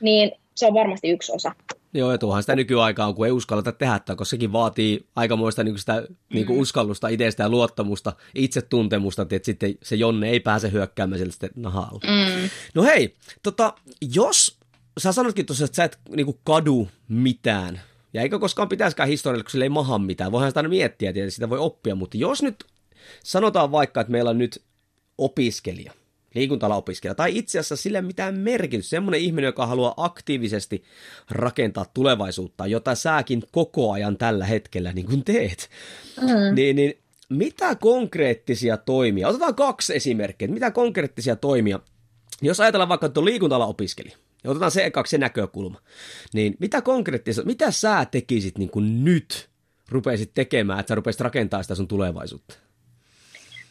[SPEAKER 2] Niin se on varmasti yksi osa.
[SPEAKER 1] Joo, ja tuohan sitä nykyaikaa kun ei uskalleta tehdä, koska sekin vaatii aikamoista niin sitä niin kuin mm. uskallusta itsestä ja luottamusta, itsetuntemusta, että sitten se Jonne ei pääse hyökkäämään sieltä sitten nahalla. Mm. No hei, tota, jos sä sanotkin tuossa, että sä et niin kuin kadu mitään, ja eikä koskaan pitäisikään historialle, kun sille ei maha mitään, voihan sitä aina miettiä, että sitä voi oppia, mutta jos nyt sanotaan vaikka, että meillä on nyt opiskelija, liikuntalaopiskelija, tai itse asiassa sille mitään merkitys, semmoinen ihminen, joka haluaa aktiivisesti rakentaa tulevaisuutta, jota säkin koko ajan tällä hetkellä niin kuin teet, mm. niin, niin mitä konkreettisia toimia, otetaan kaksi esimerkkiä, mitä konkreettisia toimia, jos ajatellaan vaikka, että on liikuntalaopiskelija, ja otetaan se ekaksi se näkökulma, niin mitä konkreettisia, mitä sä tekisit niin kuin nyt, rupeisit tekemään, että sä rupeisit rakentamaan sitä sun tulevaisuutta?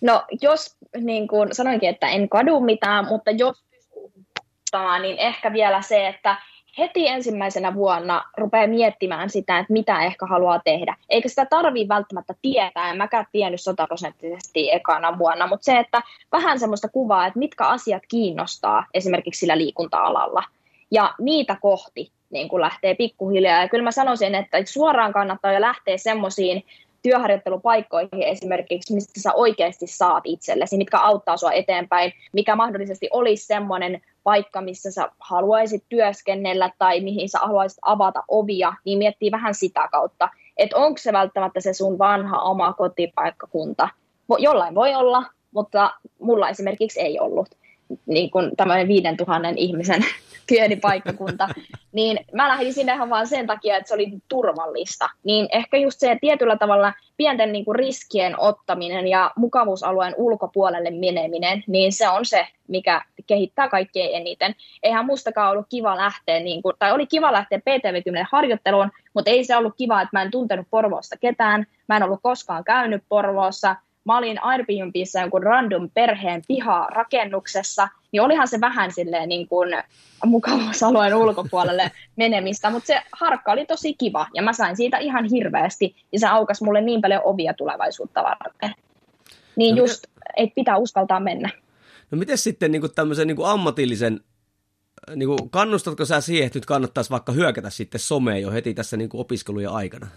[SPEAKER 2] No jos, niin kuin sanoinkin, että en kadu mitään, mutta jos niin ehkä vielä se, että heti ensimmäisenä vuonna rupeaa miettimään sitä, että mitä ehkä haluaa tehdä. Eikä sitä tarvii välttämättä tietää, en mäkään tiennyt sataprosenttisesti ekana vuonna, mutta se, että vähän semmoista kuvaa, että mitkä asiat kiinnostaa esimerkiksi sillä liikunta-alalla. Ja niitä kohti niin kuin lähtee pikkuhiljaa. Ja kyllä mä sanoisin, että suoraan kannattaa jo lähteä semmoisiin työharjoittelupaikkoihin esimerkiksi, mistä sä oikeasti saat itsellesi, mitkä auttaa sua eteenpäin, mikä mahdollisesti olisi semmoinen paikka, missä sä haluaisit työskennellä tai mihin sä haluaisit avata ovia, niin miettii vähän sitä kautta, että onko se välttämättä se sun vanha oma kotipaikkakunta. Jollain voi olla, mutta mulla esimerkiksi ei ollut niin kuin tämmöinen 5000 ihmisen pieni paikkakunta, niin mä lähdin sinne ihan vaan sen takia, että se oli turvallista. Niin ehkä just se tietyllä tavalla pienten niin kuin riskien ottaminen ja mukavuusalueen ulkopuolelle meneminen, niin se on se, mikä kehittää kaikkein eniten. Eihän mustakaan ollut kiva lähteä, niin kuin, tai oli kiva lähteä PTV10 harjoitteluun, mutta ei se ollut kiva, että mä en tuntenut Porvoosta ketään, mä en ollut koskaan käynyt Porvoossa, mä olin Airbnbissä jonkun random perheen piha rakennuksessa, niin olihan se vähän silleen niin kuin mukavuusalueen ulkopuolelle menemistä, mutta se harkka oli tosi kiva ja mä sain siitä ihan hirveästi ja se aukas mulle niin paljon ovia tulevaisuutta varten. Niin no, just, että pitää uskaltaa mennä.
[SPEAKER 1] No miten sitten niin kuin tämmöisen niin kuin ammatillisen, niin kuin, kannustatko sä siihen, että nyt kannattaisi vaikka hyökätä sitten someen jo heti tässä niin kuin opiskelujen aikana?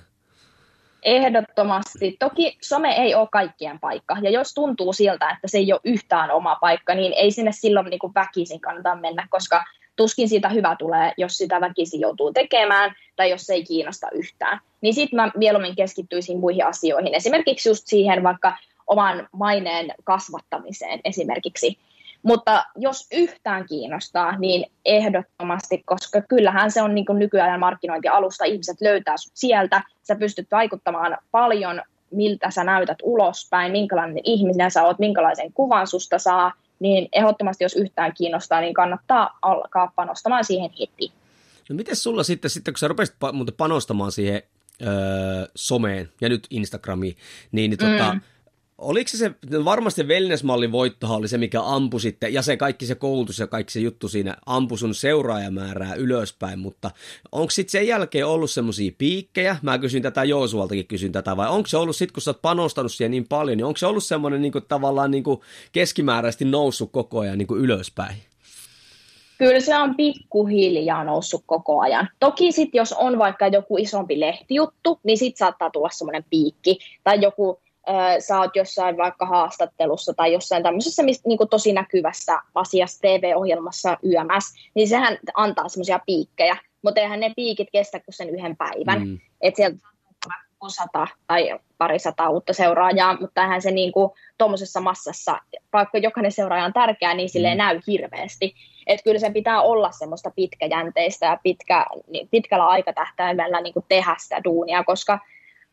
[SPEAKER 2] Ehdottomasti. Toki some ei ole kaikkien paikka, ja jos tuntuu siltä, että se ei ole yhtään oma paikka, niin ei sinne silloin niin kuin väkisin kannata mennä, koska tuskin siitä hyvä tulee, jos sitä väkisin joutuu tekemään, tai jos se ei kiinnosta yhtään. Niin sitten mä mieluummin keskittyisin muihin asioihin, esimerkiksi just siihen vaikka oman maineen kasvattamiseen esimerkiksi. Mutta jos yhtään kiinnostaa, niin ehdottomasti, koska kyllähän se on niin kuin nykyajan markkinointialusta, ihmiset löytää sieltä, sä pystyt vaikuttamaan paljon, miltä sä näytät ulospäin, minkälainen ihminen sä oot, minkälaisen kuvan susta saa, niin ehdottomasti jos yhtään kiinnostaa, niin kannattaa alkaa panostamaan siihen heti.
[SPEAKER 1] No miten sulla sitten, sitten kun sä rupesit panostamaan siihen öö, someen ja nyt Instagramiin, niin, niin tota, mm oliko se se, varmasti wellness-mallin voittohan oli se, mikä ampui sitten, ja se kaikki se koulutus ja kaikki se juttu siinä ampui sun seuraajamäärää ylöspäin, mutta onko sitten sen jälkeen ollut semmoisia piikkejä, mä kysyn tätä Joosualtakin kysyn tätä, vai onko se ollut sitten, kun sä oot panostanut siihen niin paljon, niin onko se ollut semmoinen niin tavallaan niin keskimääräisesti noussut koko ajan niin ylöspäin?
[SPEAKER 2] Kyllä se on pikkuhiljaa noussut koko ajan. Toki sitten jos on vaikka joku isompi lehtijuttu, niin sitten saattaa tulla semmoinen piikki. Tai joku, äh, sä oot jossain vaikka haastattelussa tai jossain tämmöisessä mistä, niin tosi näkyvässä asiassa TV-ohjelmassa YMS, niin sehän antaa semmoisia piikkejä. Mutta eihän ne piikit kestä kuin sen yhden päivän. Mm. Että sieltä on sata tai pari sata uutta seuraajaa, mutta eihän se niin tuommoisessa massassa, vaikka jokainen seuraaja on tärkeä, niin sille mm. näy hirveästi. Että kyllä sen pitää olla semmoista pitkäjänteistä ja pitkä, niin pitkällä aikatähtäimellä niin tehdä sitä duunia, koska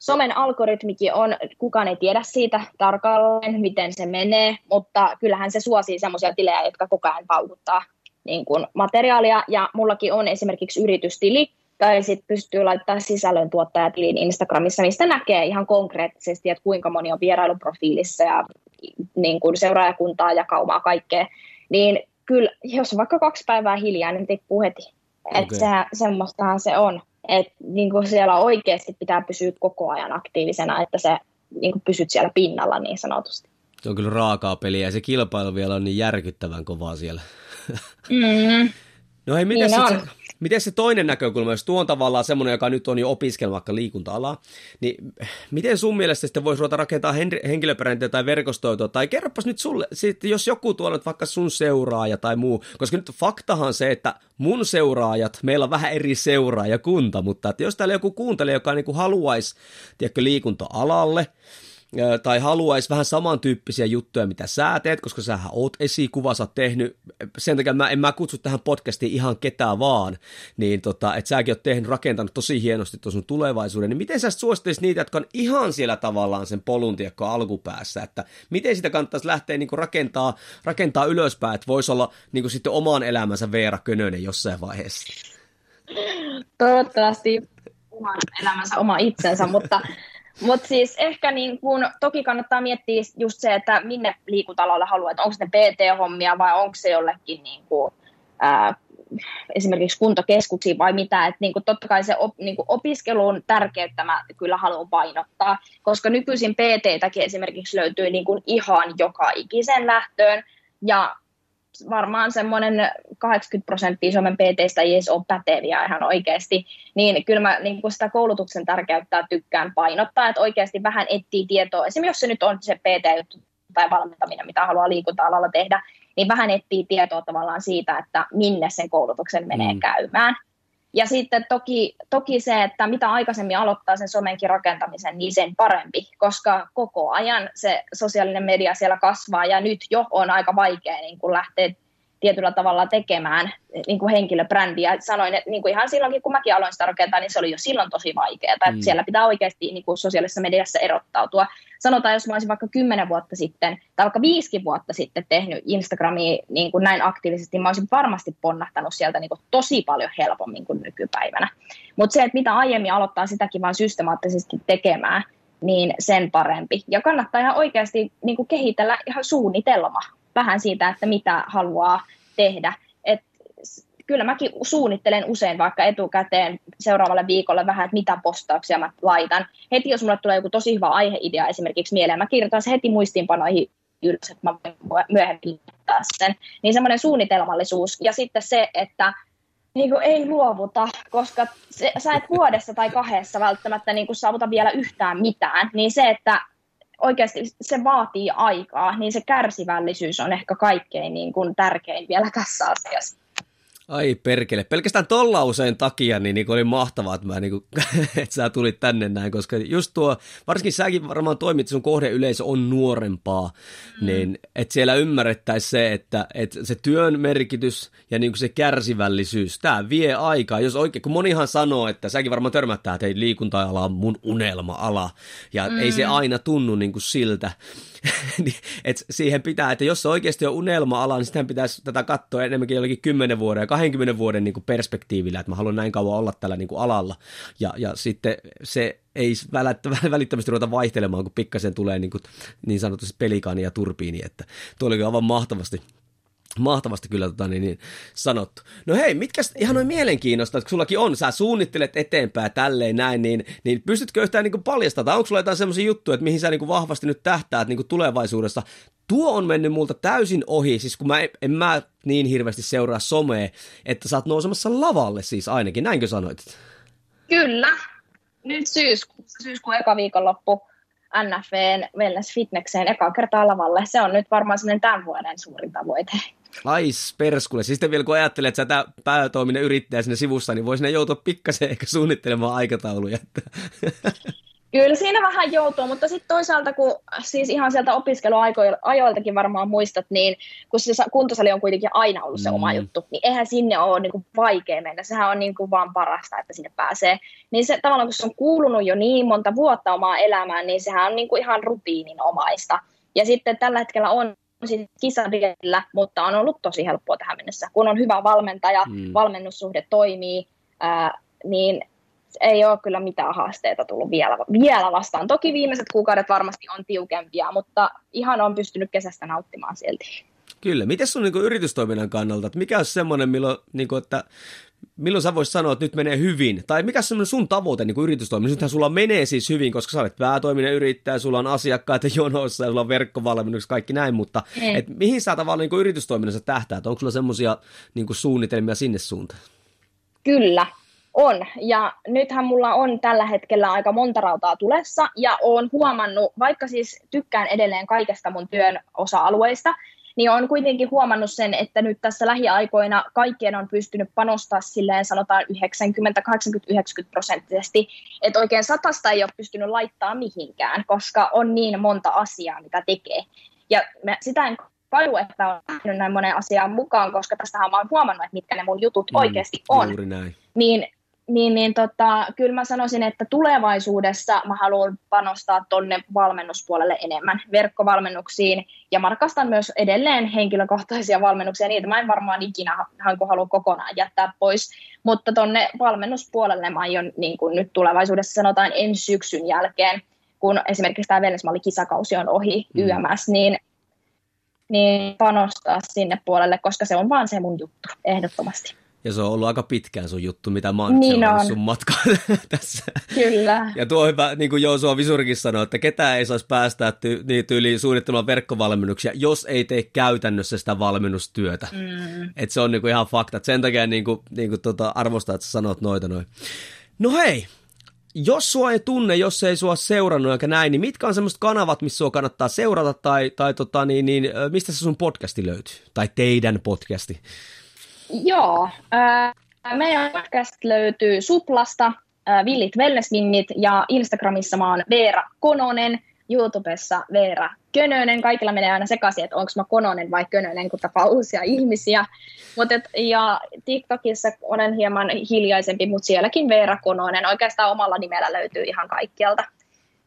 [SPEAKER 2] somen algoritmikin on, kukaan ei tiedä siitä tarkalleen, miten se menee, mutta kyllähän se suosii semmoisia tilejä, jotka koko ajan paukuttaa niin kuin materiaalia, ja mullakin on esimerkiksi yritystili, tai sitten pystyy laittamaan sisällöntuottajatilin Instagramissa, mistä näkee ihan konkreettisesti, että kuinka moni on vierailuprofiilissa ja niin kuin seuraajakuntaa ja kaumaa kaikkea, niin kyllä, jos vaikka kaksi päivää hiljaa, niin tippuu heti. Okay. Että se, semmoistahan se on. Että niin kuin siellä oikeasti pitää pysyä koko ajan aktiivisena, että se niin kuin pysyt siellä pinnalla niin sanotusti.
[SPEAKER 1] Se on kyllä raakaa peliä ja se kilpailu vielä on niin järkyttävän kovaa siellä.
[SPEAKER 2] Mm.
[SPEAKER 1] No hei, miten niin se, Miten se toinen näkökulma, jos tuo on tavallaan semmoinen, joka nyt on jo opiskellut vaikka liikunta-alaa, niin miten sun mielestä sitten voisi ruveta rakentaa henkilöperäintiä tai verkostoitua, tai kerropas nyt sulle, sitten jos joku tuolla vaikka sun seuraaja tai muu, koska nyt faktahan se, että mun seuraajat, meillä on vähän eri seuraajakunta, mutta että jos täällä joku kuuntelee, joka niin kuin haluaisi, tiedätkö, liikunta-alalle, tai haluaisi vähän samantyyppisiä juttuja, mitä sä teet, koska sähän oot esikuva, sä oot tehnyt, sen takia mä, en mä kutsu tähän podcastiin ihan ketään vaan, niin tota, että säkin oot tehnyt, rakentanut tosi hienosti tuon sun tulevaisuuden, niin miten sä suosittelisit niitä, jotka on ihan siellä tavallaan sen polun tiekko alkupäässä, että miten sitä kannattaisi lähteä niin rakentaa, rakentaa ylöspäin, että voisi olla niin sitten oman elämänsä Veera Könönen jossain vaiheessa?
[SPEAKER 2] Toivottavasti oman elämänsä oma itsensä, mutta mutta siis ehkä niin kun, toki kannattaa miettiä just se, että minne liikuntalalle haluaa, että onko ne PT-hommia vai onko se jollekin niin kun, ää, esimerkiksi kuntokeskuksiin vai mitä. Että niin kuin totta kai se op, niin opiskelun tärkeyttä mä kyllä haluan painottaa, koska nykyisin PT-täkin esimerkiksi löytyy niin kuin ihan joka ikisen lähtöön. Ja varmaan semmoinen 80 prosenttia Suomen PTistä ei edes ole päteviä ihan oikeasti, niin kyllä mä niin kuin sitä koulutuksen tärkeyttä tykkään painottaa, että oikeasti vähän etsii tietoa, esimerkiksi jos se nyt on se PT tai valmentaminen, mitä haluaa liikunta-alalla tehdä, niin vähän etsii tietoa tavallaan siitä, että minne sen koulutuksen menee mm. käymään. Ja sitten toki, toki se, että mitä aikaisemmin aloittaa sen somenkin rakentamisen, niin sen parempi, koska koko ajan se sosiaalinen media siellä kasvaa ja nyt jo on aika vaikea niin kuin lähteä tietyllä tavalla tekemään niin kuin henkilöbrändiä. Sanoin, että niin kuin ihan silloinkin, kun mäkin aloin sitä rakentaa, niin se oli jo silloin tosi vaikeaa. Mm. Että siellä pitää oikeasti niin kuin sosiaalisessa mediassa erottautua. Sanotaan, jos mä olisin vaikka kymmenen vuotta sitten tai vaikka viisikin vuotta sitten tehnyt Instagramia niin kuin näin aktiivisesti, mä olisin varmasti ponnahtanut sieltä niin kuin tosi paljon helpommin kuin nykypäivänä. Mutta se, että mitä aiemmin aloittaa sitäkin vaan systemaattisesti tekemään, niin sen parempi. Ja kannattaa ihan oikeasti niin kuin kehitellä ihan suunnitelma vähän siitä, että mitä haluaa tehdä. Et kyllä mäkin suunnittelen usein vaikka etukäteen seuraavalle viikolle vähän, että mitä postauksia mä laitan. Heti jos mulle tulee joku tosi hyvä aiheidea esimerkiksi mieleen, mä kirjoitan se heti muistiinpanoihin ylös, että mä voin myöhemmin sen. Niin semmoinen suunnitelmallisuus ja sitten se, että niin kuin ei luovuta, koska se, sä et vuodessa tai kahdessa välttämättä niin kuin saavuta vielä yhtään mitään, niin se, että oikeasti se vaatii aikaa, niin se kärsivällisyys on ehkä kaikkein niin kuin tärkein vielä tässä asiassa.
[SPEAKER 1] Ai perkele. Pelkästään tolla usein takia niin, niin oli mahtavaa, että, mä, niin kuin, että sä tulit tänne näin, koska just tuo, varsinkin säkin varmaan toimit, sun kohdeyleisö on nuorempaa, mm. niin että siellä ymmärrettäisiin se, että, että se työn merkitys ja niin kuin se kärsivällisyys, tämä vie aikaa. Jos oikein, kun monihan sanoo, että säkin varmaan törmättää, että ei liikunta-ala on mun unelma-ala, ja mm. ei se aina tunnu niin kuin siltä. Niin, et siihen pitää, että jos se oikeasti on unelma-ala, niin sitten pitäisi tätä katsoa enemmänkin jollakin 10 vuoden ja 20 vuoden niin kuin perspektiivillä, että mä haluan näin kauan olla tällä niin kuin alalla. Ja, ja sitten se ei välittömästi ruveta vaihtelemaan, kun pikkasen tulee niin, kuin, niin sanotusti pelikaani ja turbiini, että tuo oli aivan mahtavasti Mahtavasti kyllä tota, niin, niin, sanottu. No hei, mitkä ihan noin mielenkiinnosta, että sullakin on, sä suunnittelet eteenpäin tälleen näin, niin, niin pystytkö yhtään niin paljastaa, tai onko sulla jotain semmoisia juttuja, että mihin sä niin vahvasti nyt tähtäät niin tulevaisuudessa? Tuo on mennyt multa täysin ohi, siis kun mä en, en mä niin hirveästi seuraa somea, että sä oot nousemassa lavalle siis ainakin, näinkö sanoit?
[SPEAKER 2] Kyllä, nyt syyskuussa, syyskuun eka viikonloppu NFVn Wellness Fitnesseen eka kertaa lavalle. Se on nyt varmaan sellainen tämän vuoden suurin tavoite.
[SPEAKER 1] Ais perskulle. Siis sitten vielä kun ajattelet, että sä tämä päätoiminen yrittäjä sinne sivussa, niin voisi ne joutua pikkasen ehkä suunnittelemaan aikatauluja.
[SPEAKER 2] Kyllä siinä vähän joutuu, mutta sitten toisaalta, kun siis ihan sieltä opiskeluajoiltakin varmaan muistat, niin kun se kuntosali on kuitenkin aina ollut se mm. oma juttu, niin eihän sinne ole niin kuin vaikea mennä. Sehän on niin kuin vaan parasta, että sinne pääsee. Niin se tavallaan, kun se on kuulunut jo niin monta vuotta omaa elämään, niin sehän on niin kuin ihan rutiininomaista. Ja sitten tällä hetkellä on siis kisadiellä, mutta on ollut tosi helppoa tähän mennessä. Kun on hyvä valmentaja, mm. valmennussuhde toimii, ää, niin ei ole kyllä mitään haasteita tullut vielä, vielä vastaan. Toki viimeiset kuukaudet varmasti on tiukempia, mutta ihan on pystynyt kesästä nauttimaan silti.
[SPEAKER 1] Kyllä. Miten sun niin yritystoiminnan kannalta, että mikä on semmoinen, milloin, niin kuin, että milloin sä voisit sanoa, että nyt menee hyvin? Tai mikä on sun tavoite niin yritystoiminnassa? Nythän sulla menee siis hyvin, koska sä olet päätoiminen yrittäjä, sulla on asiakkaita jonossa ja sulla on verkkovalmennukset, kaikki näin, mutta et mihin sä tavallaan niin yritystoiminnassa tähtäät? Onko sulla semmoisia niin suunnitelmia sinne suuntaan?
[SPEAKER 2] Kyllä, on, ja nythän mulla on tällä hetkellä aika monta rautaa tulessa, ja olen huomannut, vaikka siis tykkään edelleen kaikesta mun työn osa-alueista, niin on kuitenkin huomannut sen, että nyt tässä lähiaikoina kaikkien on pystynyt panostaa silleen sanotaan 90, 80, 90 prosenttisesti, että oikein satasta ei ole pystynyt laittaa mihinkään, koska on niin monta asiaa, mitä tekee. Ja mä sitä en kadu, että on lähtenyt näin monen asiaan mukaan, koska tästähän mä oon huomannut, että mitkä ne mun jutut mm, oikeasti on.
[SPEAKER 1] Juuri näin.
[SPEAKER 2] Niin niin, niin tota, kyllä mä sanoisin, että tulevaisuudessa mä haluan panostaa tonne valmennuspuolelle enemmän, verkkovalmennuksiin, ja mä rakastan myös edelleen henkilökohtaisia valmennuksia, niitä mä en varmaan ikinä halua kokonaan jättää pois, mutta tonne valmennuspuolelle mä aion niin kuin nyt tulevaisuudessa sanotaan ensi syksyn jälkeen, kun esimerkiksi tämä Vennesmalli kisakausi on ohi mm. YMS, niin niin panostaa sinne puolelle, koska se on vaan se mun juttu, ehdottomasti.
[SPEAKER 1] Ja se on ollut aika pitkään sun juttu, mitä mä oon niin on. sun matka tässä.
[SPEAKER 2] Kyllä.
[SPEAKER 1] Ja tuo hyvä, niin kuin Joosua Visurikin sanoi, että ketään ei saisi päästää ty- niin tyyliin suunnittelemaan verkkovalmennuksia, jos ei tee käytännössä sitä valmennustyötä. Mm. Et se on niin kuin ihan fakta. Et sen takia niin kuin, niin kuin tota, arvostaa, että sä sanot noita noin. No hei, jos sua ei tunne, jos ei sua seurannut eikä näin, niin mitkä on semmoiset kanavat, missä sua kannattaa seurata tai, tai tota, niin, niin, mistä se sun podcasti löytyy? Tai teidän podcasti?
[SPEAKER 2] Joo, äh, meidän podcast löytyy Suplasta, äh, Villit Wellnessminnit ja Instagramissa mä oon Veera Kononen, YouTubessa Veera Könönen. Kaikilla menee aina sekaisin, että onko mä Kononen vai Könönen, kun tapaa uusia ihmisiä. Mut et, ja TikTokissa olen hieman hiljaisempi, mutta sielläkin Veera Kononen. Oikeastaan omalla nimellä löytyy ihan kaikkialta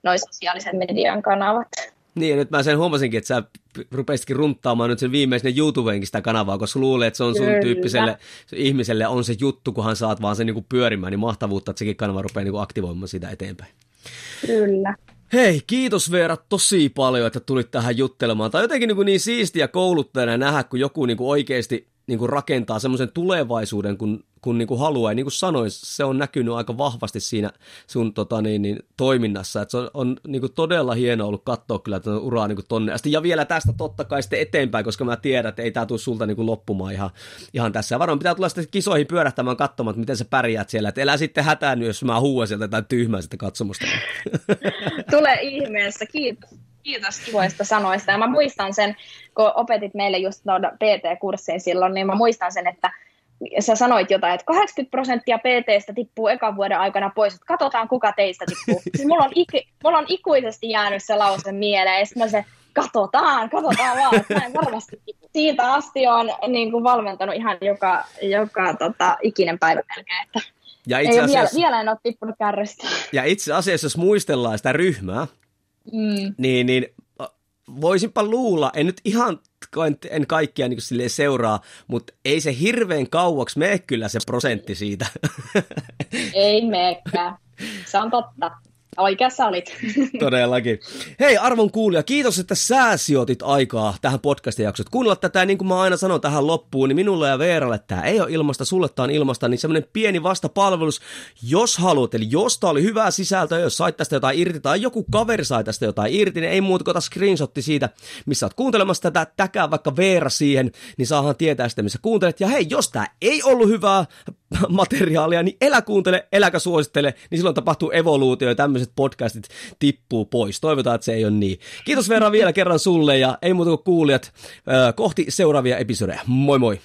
[SPEAKER 2] noin sosiaalisen median kanavat.
[SPEAKER 1] Niin, ja nyt mä sen huomasinkin, että sä rupesitkin runttaamaan nyt sen viimeisen YouTubeenkin sitä kanavaa, koska luulee, että se on sun Kyllä. tyyppiselle ihmiselle on se juttu, kunhan saat vaan sen niin pyörimään, niin mahtavuutta, että sekin kanava rupeaa niin aktivoimaan sitä eteenpäin.
[SPEAKER 2] Kyllä.
[SPEAKER 1] Hei, kiitos Veera tosi paljon, että tulit tähän juttelemaan. Tai jotenkin niin, niin siistiä kouluttajana nähdä, kun joku niin kuin oikeasti niin kuin rakentaa semmoisen tulevaisuuden, kun kun niin kuin haluaa. Ja niin kuin sanoin, se on näkynyt aika vahvasti siinä sun tota, niin, niin, toiminnassa. Et se on, on niin kuin todella hieno ollut katsoa kyllä tätä uraa niin kuin tonne asti. Ja vielä tästä totta kai sitten eteenpäin, koska mä tiedän, että ei tämä tule sulta niin kuin loppumaan ihan, ihan tässä. Ja varmaan pitää tulla sitten kisoihin pyörähtämään katsomaan, että miten sä pärjäät siellä. Että elää sitten hätään, jos mä huuan sieltä tai tyhmää sitten katsomusta.
[SPEAKER 2] Tulee ihmeessä, kiitos. Kiitos kivoista sanoista. Ja mä muistan sen, kun opetit meille just noita PT-kursseja silloin, niin mä muistan sen, että sä sanoit jotain, että 80 prosenttia PTstä tippuu ekan vuoden aikana pois, että katsotaan kuka teistä tippuu. siis mulla on, iki, mulla on ikuisesti jäänyt se lause mieleen, ja sitten mä se, katsotaan, katsotaan vaan, että näin varmasti Siitä asti on niin kuin valmentanut ihan joka, joka tota, ikinen päivä melkein, että ja itse asiassa, vielä, vielä en ole tippunut kärrystä.
[SPEAKER 1] Ja itse asiassa, jos muistellaan sitä ryhmää, mm. niin, niin voisinpa luulla, en nyt ihan en kaikkia niin seuraa, mutta ei se hirveän kauaksi mene kyllä se prosentti siitä.
[SPEAKER 2] Ei meekään. Se on totta. Oikeassa olit.
[SPEAKER 1] Todellakin. Hei arvon kuulija, kiitos, että sä sijoitit aikaa tähän podcastin jaksoon. Kuunnella tätä, niin kuin mä aina sanon tähän loppuun, niin minulle ja Veeralle tämä ei ole ilmasta, sulle tämä on ilmasta, niin semmoinen pieni vastapalvelus, jos haluat, eli jos tää oli hyvää sisältöä, jos sait tästä jotain irti, tai joku kaveri sai tästä jotain irti, niin ei muuta kuin screenshotti siitä, missä oot kuuntelemassa tätä, täkää vaikka Veera siihen, niin saahan tietää sitä, missä kuuntelet. Ja hei, jos tämä ei ollut hyvää materiaalia, niin elä kuuntele, eläkä suosittele, niin silloin tapahtuu evoluutio ja tämmöiset podcastit tippuu pois. Toivotaan, että se ei ole niin. Kiitos Veera vielä kerran sulle ja ei muuta kuin kuulijat kohti seuraavia episodeja. Moi moi!